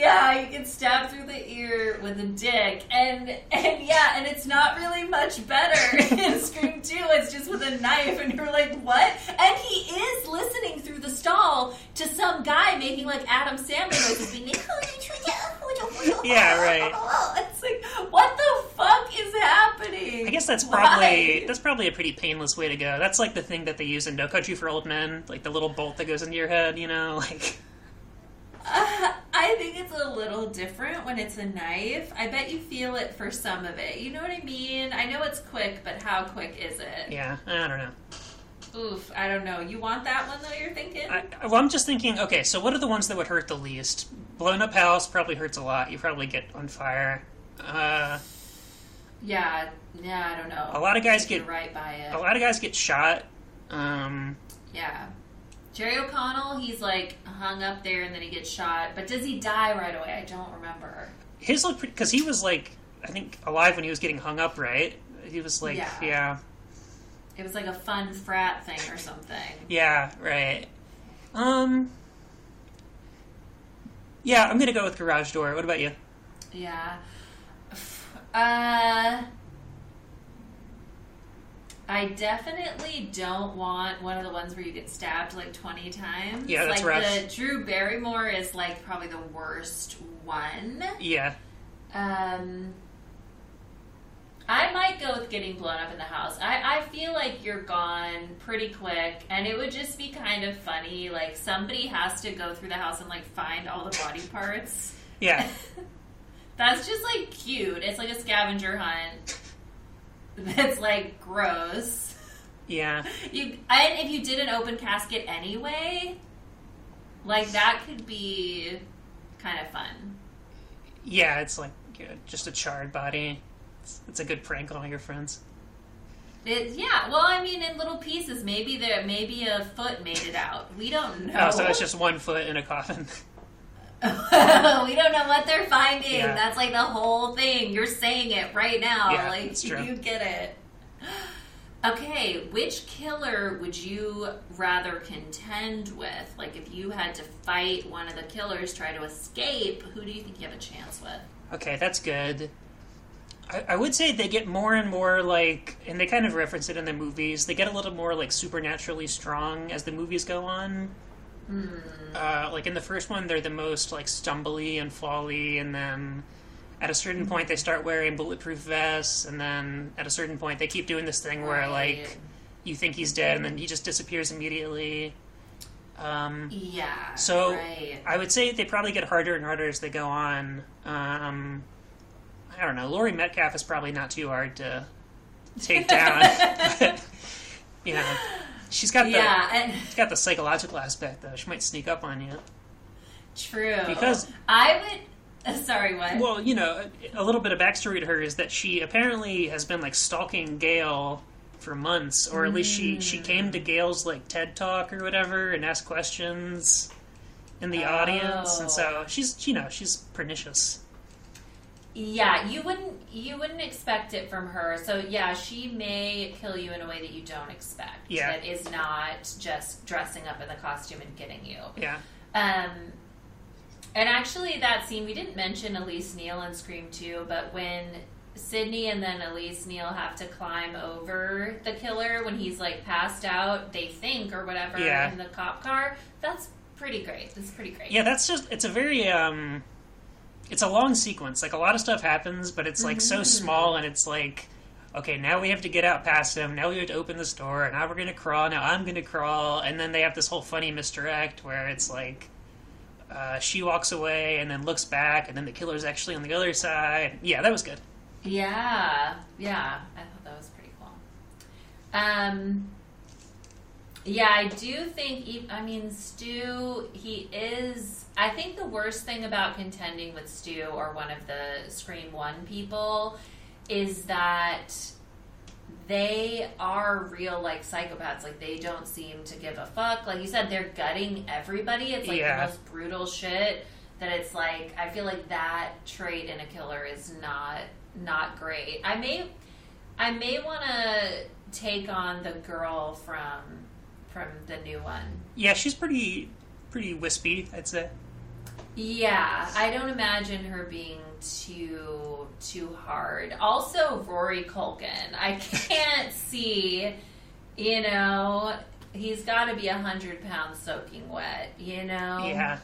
yeah. you get stabbed through the ear with a dick, and and yeah, and it's not really much better in Scream 2. It's just with a knife, and you're like, "What?" And he is listening through the stall to some guy making like Adam Sandler noises, being like, oh, oh, Yeah, right. It's like, what the fuck is happening? I guess that's Why? probably that's probably a pretty painless way to go. That's like the thing that they use in No Country for Old Men, like the little bolt that goes into your head. You know, like Uh, I think it's a little different when it's a knife. I bet you feel it for some of it. You know what I mean? I know it's quick, but how quick is it? yeah, I don't know. Oof, I don't know. You want that one though? You're thinking? I, well, I'm just thinking. Okay, so what are the ones that would hurt the least? Blown up house probably hurts a lot. You probably get on fire. Uh, yeah, yeah. I don't know. a lot of guys get right by it. a lot of guys get shot. Um, Yeah. Jerry O'Connell, he's like hung up there and then he gets shot. But does he die right away? I don't remember. his look because he was like I think alive when he was getting hung up, right? He was like, Yeah. yeah, It was like a fun frat thing or something. yeah, right. Um, yeah, I'm gonna go with Garage Door. What about you? Yeah. Uh, I definitely don't want one of the ones where you get stabbed like 20 times. Yeah, that's like rough. the Drew Barrymore is like probably the worst one. Yeah, Um, I might go with getting blown up in the house. I, I feel like you're gone pretty quick, and it would just be kind of funny. Like somebody has to go through the house and like find all the body parts. yeah, That's just like cute. It's like a scavenger hunt. That's like gross. yeah. You and if you did an open casket anyway, like that could be kind of fun. Yeah, it's like just a charred body. It's, it's a good prank on all your friends. It, yeah, well, I mean, in little pieces. Maybe there, maybe a foot made it out. We don't know. Oh, so it's just one foot in a coffin. we don't know what they're finding. Yeah. That's like the whole thing. You're saying it right now. Yeah, like you get it. Okay, which killer would you rather contend with? Like if you had to fight one of the killers, try to escape, who do you think you have a chance with? Okay, that's good. I, I would say they get more and more like, and they kind of reference it in the movies. They get a little more like supernaturally strong as the movies go on. Uh, like in the first one, they're the most like stumbly and fally, and then at a certain point they start wearing bulletproof vests, and then at a certain point they keep doing this thing where Right. like you think he's dead, and then he just disappears immediately. Um, Yeah. So right. I would say they probably get harder and harder as they go on. Um, I don't know. Laurie Metcalf is probably not too hard to take down. but, you know, she's got the yeah, and she's got the psychological aspect though. She might sneak up on you. true. Because- I would. uh, Sorry, what? Well, you know, a, a little bit of backstory to her is that she apparently has been like stalking Gale for months, or at least she she came to Gale's like TED talk or whatever and asked questions in the audience, and so she's you know she's pernicious. Yeah, you wouldn't you wouldn't expect it from her. So yeah, she may kill you in a way that you don't expect. Yeah. That is not just dressing up in the costume and getting you. Yeah. Um and actually that scene we didn't mention Elise Neal in Scream 2, but when Sidney and then Elise Neal have to climb over the killer when he's like passed out, they think or whatever Yeah. in the cop car. That's pretty great. That's pretty great. Yeah, that's just it's a very um it's a long sequence. Like a lot of stuff happens, but it's like so small and it's like okay, now we have to get out past him. Now we have to open this door. Now we're going to crawl. Now I'm going to crawl. And then they have this whole funny misdirect where it's like uh, she walks away and then looks back, and then the killer's actually on the other side. Yeah, that was good. Yeah, yeah, I thought that was pretty cool. Um, yeah, I do think. I mean, Stu, he is. I think the worst thing about contending with Stu or one of the Scream One people is that they are real like psychopaths. Like they don't seem to give a fuck. Like you said, they're gutting everybody. It's like Yeah. the most brutal shit. That it's like I feel like that trait in a killer is not not great. I may I may want to take on the girl from from the new one. Yeah, she's pretty pretty wispy, I'd say. Yeah, I don't imagine her being too too hard. Also, Rory Culkin. I can't see, you know, he's got to be a hundred pounds soaking wet. You know, Yeah.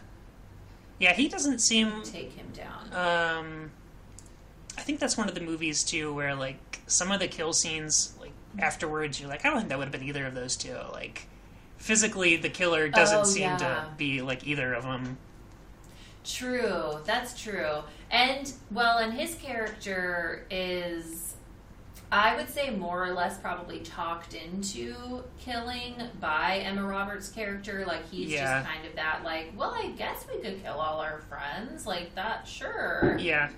Yeah, he doesn't seem take him down. Um, I think that's one of the movies too, where like some of the kill scenes, like afterwards, you're like, I don't think that would have been either of those two. Like physically, the killer doesn't Oh, seem yeah. to be like either of them. True, that's true. And well, and his character is I would say more or less probably talked into killing by Emma Roberts' character. Like he's Yeah. just kind of that like, well, I guess we could kill all our friends. Like that, sure. Yeah.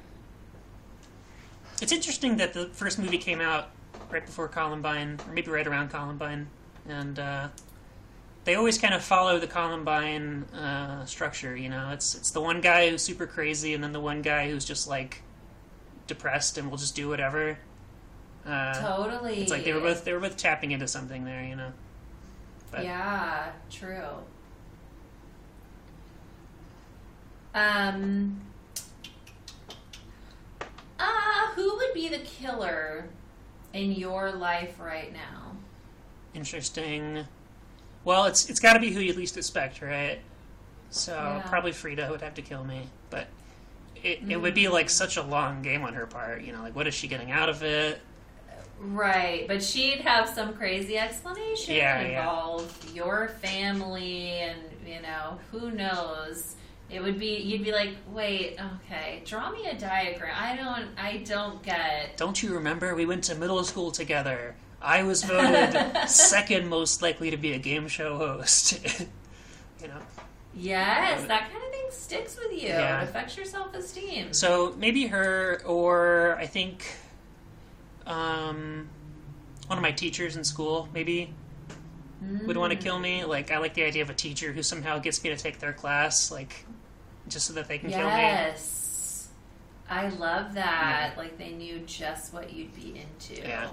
It's interesting that the first movie came out right before Columbine, or maybe right around Columbine, and uh, they always kind of follow the Columbine uh, structure. You know, it's it's the one guy who's super crazy, and then the one guy who's just like depressed and will just do whatever. Uh, Totally. It's like they were both they were both tapping into something there, you know. but- Yeah, true. Um. Uh, who would be the killer in your life right now? Interesting. Well, it's it's got to be who you least expect, right? So Yeah. probably Frida would have to kill me, but it it would be mm. like such a long game on her part. You know, like what is she getting out of it? Right, but she'd have some crazy explanation Yeah, yeah. your family, and you know who knows. It would be you'd be like, wait, okay, draw me a diagram. I don't, I don't get. Don't you remember we went to middle school together? I was voted second most likely to be a game show host. you know. Yes, that kind of thing sticks with you. Yeah. It affects your self esteem. So maybe her, or I think um, one of my teachers in school maybe would want to kill me. Like I like the idea of a teacher who somehow gets me to take their class, like just so that they can kill me. yes, I love that. Like they knew just what you'd be into. Yeah.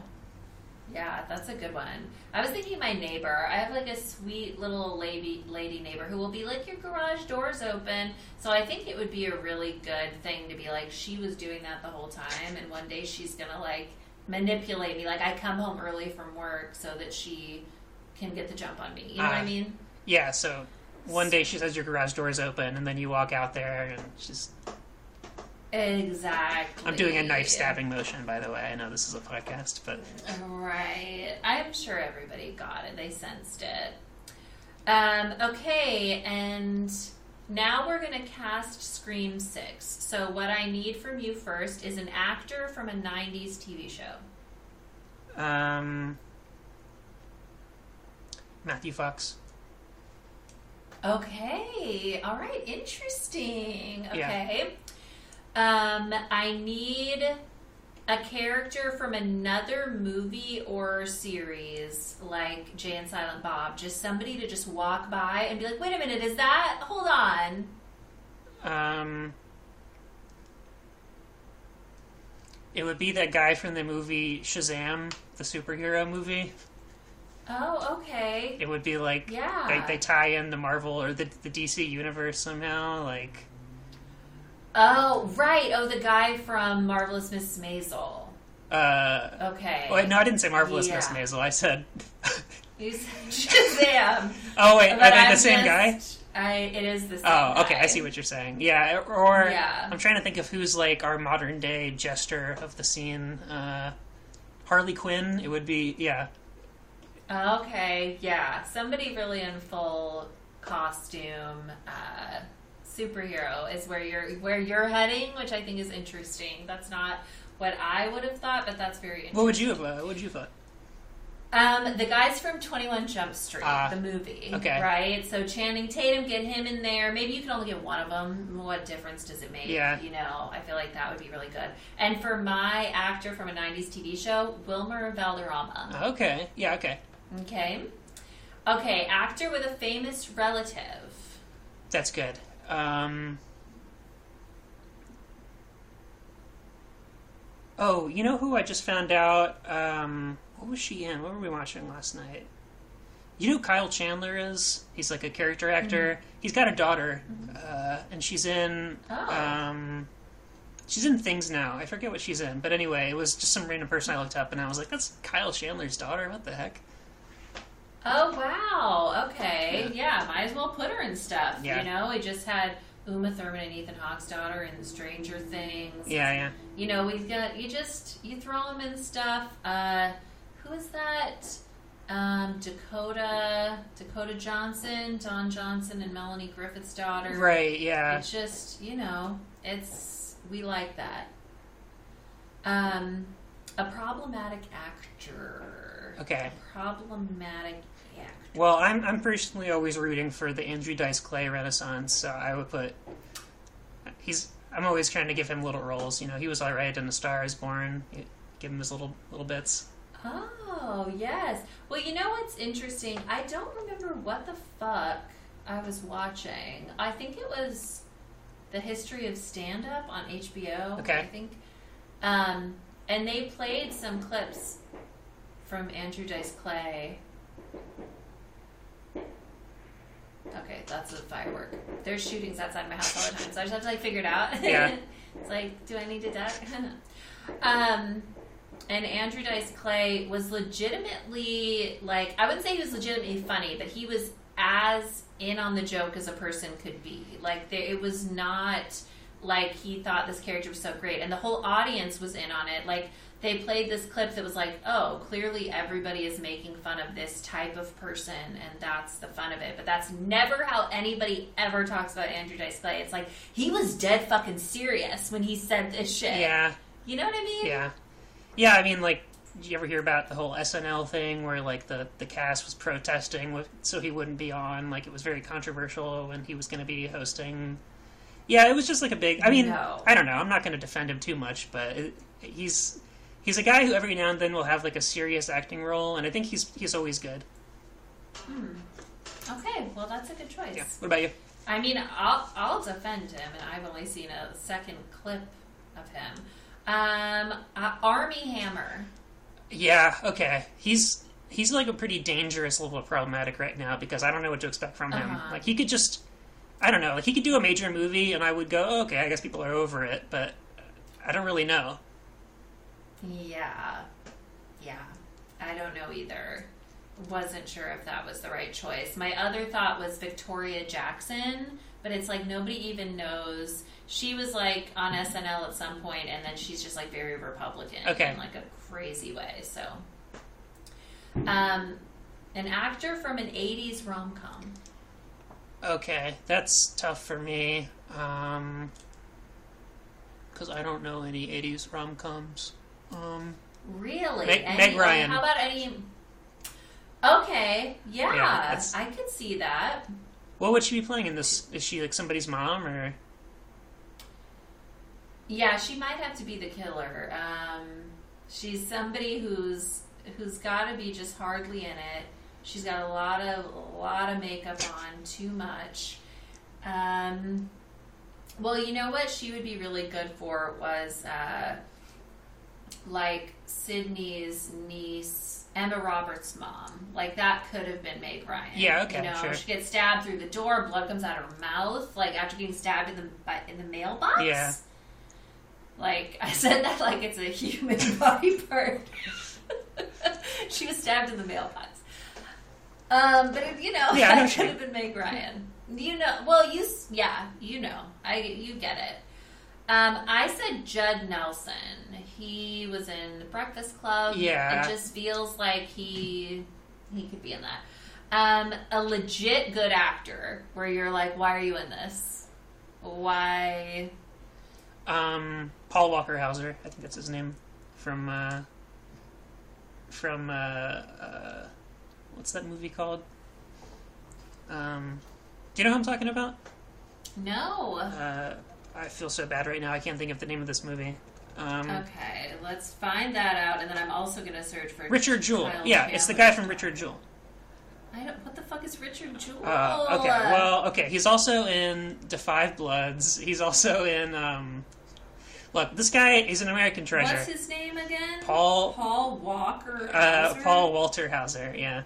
Yeah, that's a good one. I was thinking my neighbor. I have like a sweet little lady lady neighbor who will be like, "Your garage door's open." So I think it would be a really good thing to be like, she was doing that the whole time, and one day she's gonna like manipulate me. Like I come home early from work so that she can get the jump on me. You know what I Ah. mean? Yeah. So one day she says your garage door is open, and then you walk out there, and she's. Exactly. I'm doing a knife stabbing motion, by the way. I know this is a podcast, but Right. I'm sure everybody got it. They sensed it. Um, okay, and now we're going to cast Scream 6. So, what I need from you first is an actor from a 90s TV show. Um, Matthew Fox. Okay, all right, interesting. Yeah. Um, I need a character from another movie or series like Jay and Silent Bob. Just somebody to just walk by and be like, wait a minute, is that? Hold on. Um, it would be that guy from the movie Shazam, the superhero movie. Oh, okay. It would be like Yeah. they, they tie in the Marvel or the the DC universe somehow. Like Oh, right. Oh, the guy from Marvelous Miss Maisel. uh, Okay. wait, no, I didn't say Marvelous Yeah. Miss Maisel. I said. You said Shazam. oh wait, But are they I'm the same guy? I, it is the same Oh, okay. guy. I see what you're saying. Yeah, or Yeah. I'm trying to think of who's like our modern day jester of the scene. Uh, Harley Quinn. It would be yeah. Okay, yeah. Somebody really in full costume uh, superhero is where you're where you're heading, which I think is interesting. That's not what I would have thought, but that's very interesting. What would you have? Uh, what would you thought? Um, the guys from Twenty One Jump Street, Ah, the movie, okay. right? So Channing Tatum, get him in there. Maybe you can only get one of them. What difference does it make? Yeah. you know, I feel like that would be really good. And for my actor from a '90s TV show, Wilmer Valderrama. Okay. Yeah. Okay. Okay. Okay, actor with a famous relative. That's good. Um, oh, you know who I just found out? Um, what was she in? What were we watching last night? You know who Kyle Chandler is? He's like a character actor. He's got a daughter, uh, and she's in. Oh. Um, she's in things now. I forget what she's in, but anyway, it was just some random person I looked up, and I was like, "That's Kyle Chandler's daughter. What the heck?" Oh wow. Okay. Yeah, might as well put her in stuff. Yeah. You know, we just had Uma Thurman and Ethan Hawke's daughter in Stranger Things. Yeah, yeah. You know, we've got you just you throw them in stuff. Uh, who is that? Um, Dakota Dakota Johnson, Don Johnson, and Melanie Griffith's daughter. Right. Yeah. It's just, you know, it's we like that. Um, a problematic actor. Okay. Problematic actor. Well, I'm I'm personally always rooting for the Andrew Dice Clay Renaissance, so I would put he's. I'm always trying to give him little roles. You know, he was all right in The Star Is Born*. Give him his little little bits. Oh yes. Well, you know what's interesting? I don't remember what the fuck I was watching. I think it was the history of stand up on HBO. Okay. I think. Um, and they played some clips from Andrew Dice Clay. Okay, that's a firework. There's shootings outside my house all the time, so I just have to like figure it out. Yeah. it's like, do I need to duck? um, and Andrew Dice Clay was legitimately like I wouldn't say he was legitimately funny, but he was as in on the joke as a person could be. Like there, it was not like he thought this character was so great, and the whole audience was in on it. Like they played this clip that was like, oh, clearly everybody is making fun of this type of person, and that's the fun of it. But that's never how anybody ever talks about Andrew Dice Clay. It's like he was dead fucking serious when he said this shit. Yeah, You know what I mean? yeah, yeah. I mean, like, did you ever hear about the whole SNL thing where like the the cast was protesting with, so he wouldn't be on? Like, it was very controversial when he was going to be hosting. Yeah, it was just like a big. I mean, No. I don't know. I'm not going to defend him too much, but it, he's he's a guy who every now and then will have like a serious acting role, and I think he's he's always good. Okay, well that's a good choice. Yeah. What about you? I mean, I'll I'll defend him, and I've only seen a second clip of him. Um, uh, Armie Hammer. Yeah, okay. He's he's like a pretty dangerous level of problematic right now because I don't know what to expect from him. Uh-huh. Like he could just I don't know, like he could do a major movie and I would go, oh, okay, I guess people are over it, but I don't really know. Yeah, yeah. I don't know either. Wasn't sure if that was the right choice. My other thought was Victoria Jackson, but it's like nobody even knows. She was like on SNL at some point, and then she's just like very Republican Okay. in like a crazy way. So, um, An actor from an 80s rom com. Okay, that's tough for me. Um, because I don't know any '80s rom coms. Um, Really? Meg- Any- Meg Ryan. How about any. Okay, yeah, Yeah, I could see that. what would she be playing in this? Is she like somebody's mom or? Yeah, she might have to be the killer. Um, she's somebody who's who's got to be just hardly in it. She's got a lot of a lot of makeup on, too much. Um, well, you know what she would be really good for was uh, like Sidney's niece, Emma Roberts' mom. Like that could have been Meg Ryan. Yeah, okay, You know, sure. she gets stabbed through the door, blood comes out of her mouth, like after getting stabbed in the in the mailbox. Yeah. Like I said that like it's a human body part. she was stabbed in the mailbox. Um, but it, you know, Yeah, I know that she- could have been Meg Ryan. You know, well, you yeah, you know, I you get it. Um, I said Judd Nelson. He was in the Breakfast Club. Yeah. it just feels like he he could be in that. Um, a legit good actor where you're like, why are you in this? Why? Um, Paul Walker Hauser, I think that's his name, from uh, from uh, uh, what's that movie called? Um, do you know who I'm talking about? No. Uh, I feel so bad right now. I can't think of the name of this movie. Um, Okay, let's find that out, and then I'm also gonna search for Richard Jewell. Yeah, it's the guy from Richard Jewell. I don't. What the fuck is Richard Jewell? Uh, okay, well, okay. He's also in Five Bloods. He's also in. Um, look, this guy is an American treasure. what's his name again? Paul- Paul Walker. uh, Paul Walter Hauser. Yeah.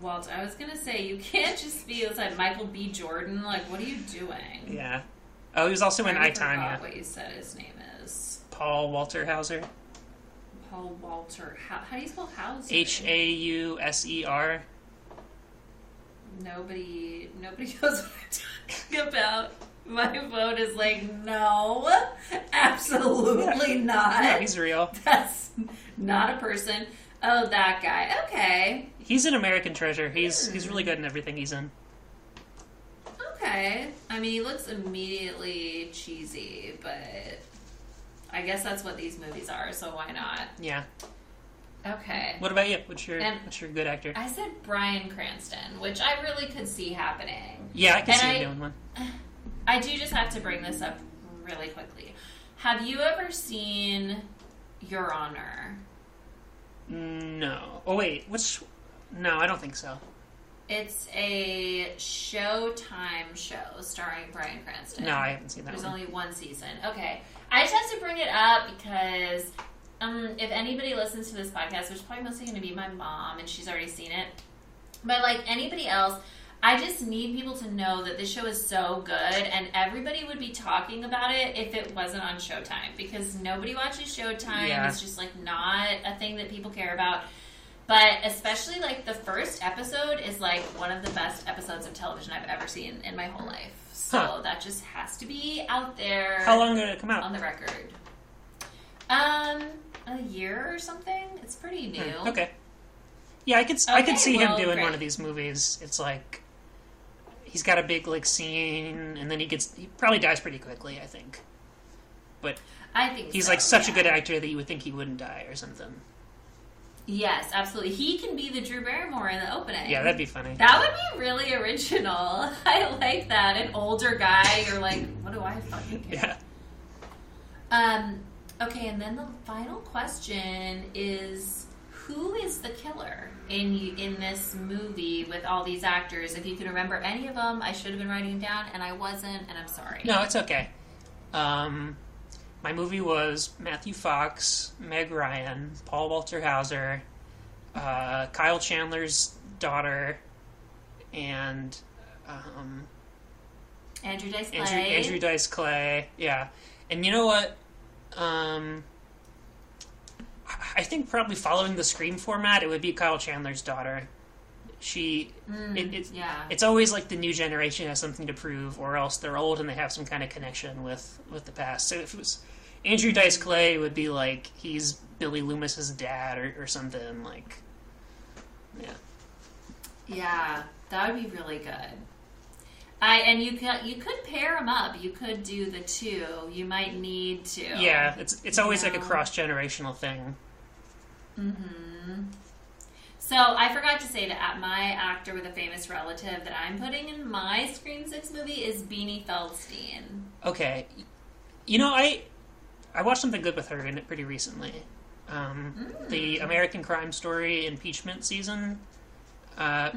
Walter. I was gonna say you can't just be like Michael B. Jordan. Like, what are you doing? Yeah. Oh, he was also in I I, Tanya. What you said his name Paul Walter Hauser. Paul Walter. How, how do you spell Hauser? H A U S E R. Nobody. Nobody knows what I'm talking about. My vote is like no, absolutely not. He's real. That's not a person. Oh, that guy. Okay. He's an American treasure. He's he's really good in hmm. everything he's in. Okay. I mean, he looks immediately cheesy, but I guess that's what these movies are, so why not? Yeah. Okay. What about you? What's your And- what's your good actor? I said Bryan Cranston, which I really could see happening. Yeah, I can and see I- him doing one. I do just have to bring this up really quickly. Have you ever seen Your Honor? No. Oh wait, which? No, I don't think so. It's a Showtime show starring Bryan Cranston. No, I haven't seen that There's one. only one season. Okay. I just have to bring it up because um, if anybody listens to this podcast, which is probably mostly going to be my mom, and she's already seen it, but like anybody else, I just need people to know that this show is so good, and everybody would be talking about it if it wasn't on Showtime because nobody watches Showtime. Yeah. It's just like not a thing that people care about. But especially like the first episode is like one of the best episodes of television I've ever seen in my whole life. So Huh. that just has to be out there How long did it come out? on the record. Um, a year or something. It's pretty new. Hmm, Okay. Yeah, I could I could see well, him doing great. one of these movies. It's like he's got a big like scene, and then he gets he probably dies pretty quickly. I think, but I think he's so, like such a good actor that you would think he wouldn't die or something. Yes, absolutely. He can be the Drew Barrymore in the opening. Yeah, that'd be funny. That would be really original. I like that. An older guy, you're like, what do I fucking care? Yeah. Um, okay, and then the final question is who is the killer in in this movie with all these actors? If you can remember any of them, I should have been writing down, and I wasn't, and I'm sorry. No, it's okay. Um, my movie was Matthew Fox, Meg Ryan, Paul Walter Hauser, uh, Kyle Chandler's daughter, and um, Andrew Dice Clay. Andrew, Andrew Dice Clay. Yeah, and you know what? Um, I- think probably following the Scream format, it would be Kyle Chandler's daughter. She, Mm, it, it's yeah. it's always like the new generation has something to prove, or else they're old and they have some kind of connection with with the past. So if it was Andrew Dice Clay, would be like he's Billy Loomis's dad or, or something like. Yeah. Yeah, that would be really good. I and you could you could pair them up. You could do the two. You might need to. Yeah, it's it's always like a cross generational thing. Mm-hmm. So I forgot to say that my actor with a famous relative that I'm putting in my Scream Six movie is Beanie Feldstein. Okay, you know I I watched something good with her in it pretty recently. Um, The American Crime Story impeachment season. Uh,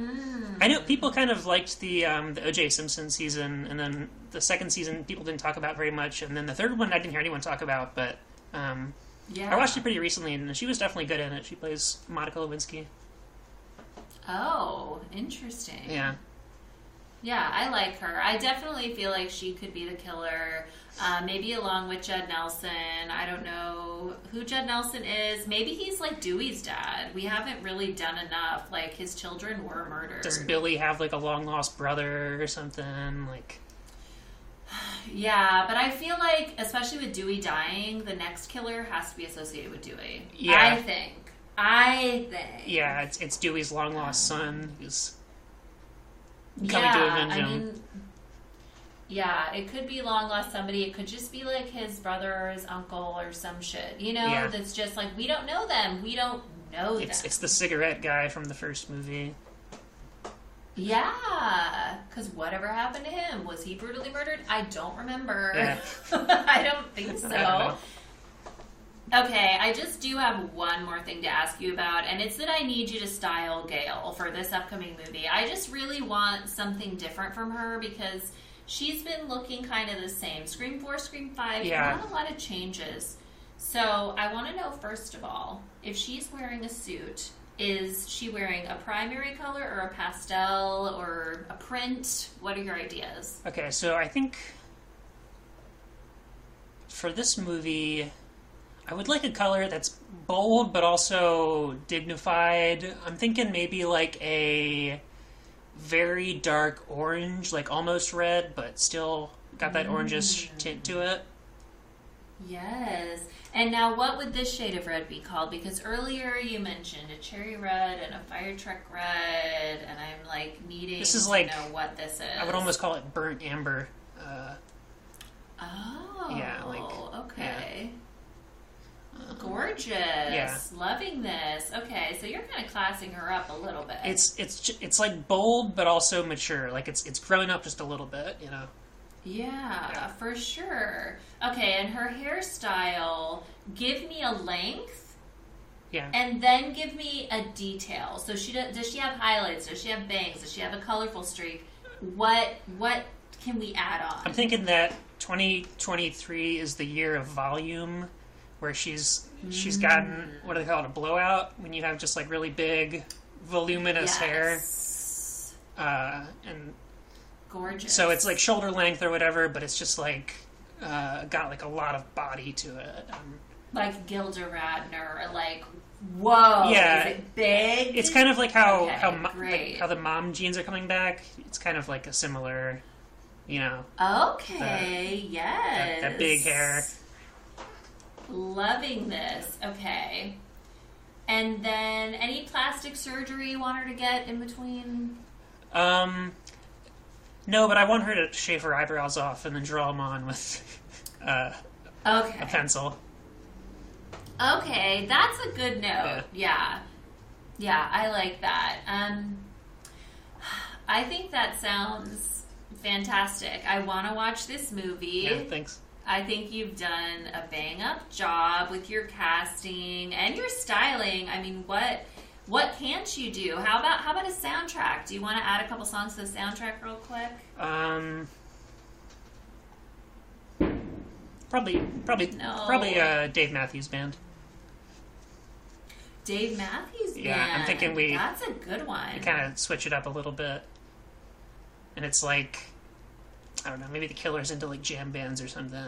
I know people kind of liked the um, the O.J. Simpson season, and then the second season people didn't talk about very much, and then the third one I didn't hear anyone talk about. But um, Yeah, I watched it pretty recently, and she was definitely good in it. She plays Monica Lewinsky. Oh, interesting. Yeah, Yeah, I like her. I definitely feel like she could be the killer. Uh, maybe along with Judd Nelson. I don't know who Judd Nelson is. Maybe he's like Dewey's dad. We haven't really done enough. Like his children were murdered. does Billy have like a long lost brother or something? Like, Yeah, but I feel like, especially with Dewey dying, the next killer has to be associated with Dewey. Yeah. I think. I think. yeah, it's it's Dewey's long lost son who's coming yeah, to avenge I mean, yeah, it could be long lost somebody. It could just be like his brother or his uncle or some shit. You know, Yeah. that's just like we don't know them. We don't know It's them. it's the cigarette guy from the first movie. Yeah, because whatever happened to him? Was he brutally murdered? I don't remember. Yeah. I don't think so. I don't know. Okay, I just do have one more thing to ask you about, and it's that I need you to style Gale for this upcoming movie. I just really want something different from her because she's been looking kind of the same. Scream 4, Scream 5, Yeah. not a lot of changes. So I want to know, first of all, if she's wearing a suit, is she wearing a primary color or a pastel or a print? What are your ideas? Okay, so I think for this movie, I would like a color that's bold but also dignified. I'm thinking maybe like a very dark orange, like almost red, but still got that orangish tint to it. Yes. And now, what would this shade of red be called? Because earlier you mentioned a cherry red and a fire truck red, and I'm like needing This is to like- know what this is. I would almost call it burnt amber. Uh, Oh. Yeah, like- okay. Gorgeous. Yeah. Loving this. Okay, so you're kind of classing her up a little bit. it's it's it's like bold but also mature. Like it's it's grown up just a little bit, you know. Yeah, Yeah. for sure. Okay, and her hairstyle, give me a length Yeah. and then give me a detail. So she does, does she have highlights? Does she have bangs? Does she have a colorful streak? What what can we add on? I'm thinking that 2023 is the year of volume, where she's she's gotten what do they call it a blowout when you have just like really big, voluminous hair, uh, and Gorgeous. so it's like shoulder length or whatever, but it's just like uh, got like a lot of body to it. Um, like Gilda Radner, like whoa. Yeah. Is it big? it's kind of like how Okay, how mo- like how the mom jeans are coming back. It's kind of like a similar, you know, Okay, yes. that, that big hair. Loving this. Okay. And then any plastic surgery you want her to get in between? Um, no, but I want her to shave her eyebrows off and then draw them on with uh, a pencil. Okay, that's a good note. Yeah. Yeah. Yeah, I like that. Um I think that sounds fantastic. I want to watch this movie. Yeah, thanks. I think you've done a bang up job with your casting and your styling. I mean, what what can't you do? How about how about a soundtrack? Do you want to add a couple songs to the soundtrack real quick? Um, probably, probably, No. probably uh, Dave Matthews Band. Dave Matthews Band. Yeah, I'm thinking we- That's a good one. Kind of switch it up a little bit, and it's like, I don't know, maybe the Killers into like jam bands or something.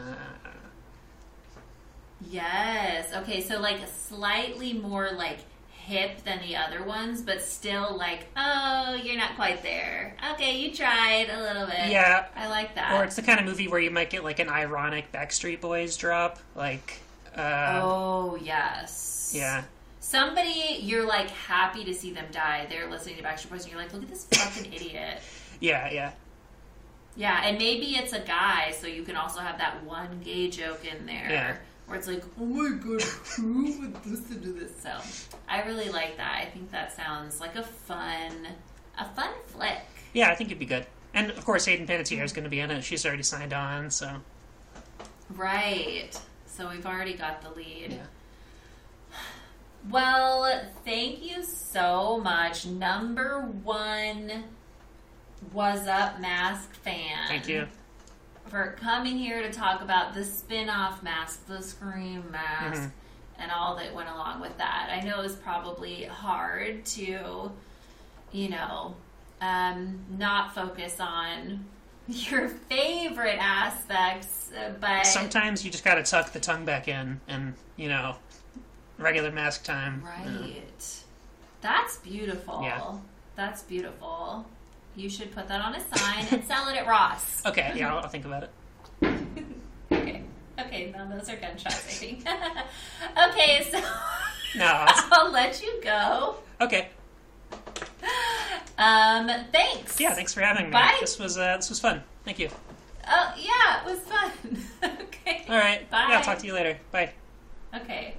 Yes. Okay, so like slightly more like hip than the other ones, but still like, oh, you're not quite there. Okay, you tried a little bit. Yeah, I like that. or it's the kind of movie where you might get like an ironic Backstreet Boys drop, like, uh, oh yes. yeah, somebody you're like happy to see them die. They're listening to Backstreet Boys, and you're like, look at this fucking idiot. Yeah, yeah. Yeah, and maybe it's a guy, so you can also have that one gay joke in there. Yeah. Where it's like, oh my god, who would listen to this? So, I really like that. I think that sounds like a fun, a fun flick. Yeah, I think it'd be good. And of course, Hayden Panettiere is going to be in it. She's already signed on, so Right. So we've already got the lead. Yeah. Well, thank you so much. Number one was up mask fan. thank you. for coming here to talk about the spin-off mask, the Scream mask, Mhm. and all that went along with that. I know it was probably hard to, you know, um, not focus on your favorite aspects, but Sometimes you just got to tuck the tongue back in, and you know, regular mask time. you know. right. That's beautiful. Yeah. That's beautiful. You should put that on a sign and sell it at Ross. Okay, yeah, I'll, I'll think about it. Okay. Okay, now those are gunshots, I think. okay, so No, I'll- let you go. okay. Um, thanks. Yeah, thanks for having me. Bye. This was uh, this was fun. Thank you. Oh, yeah, it was fun. okay. All right. Bye. Yeah, I'll talk to you later. Bye. Okay.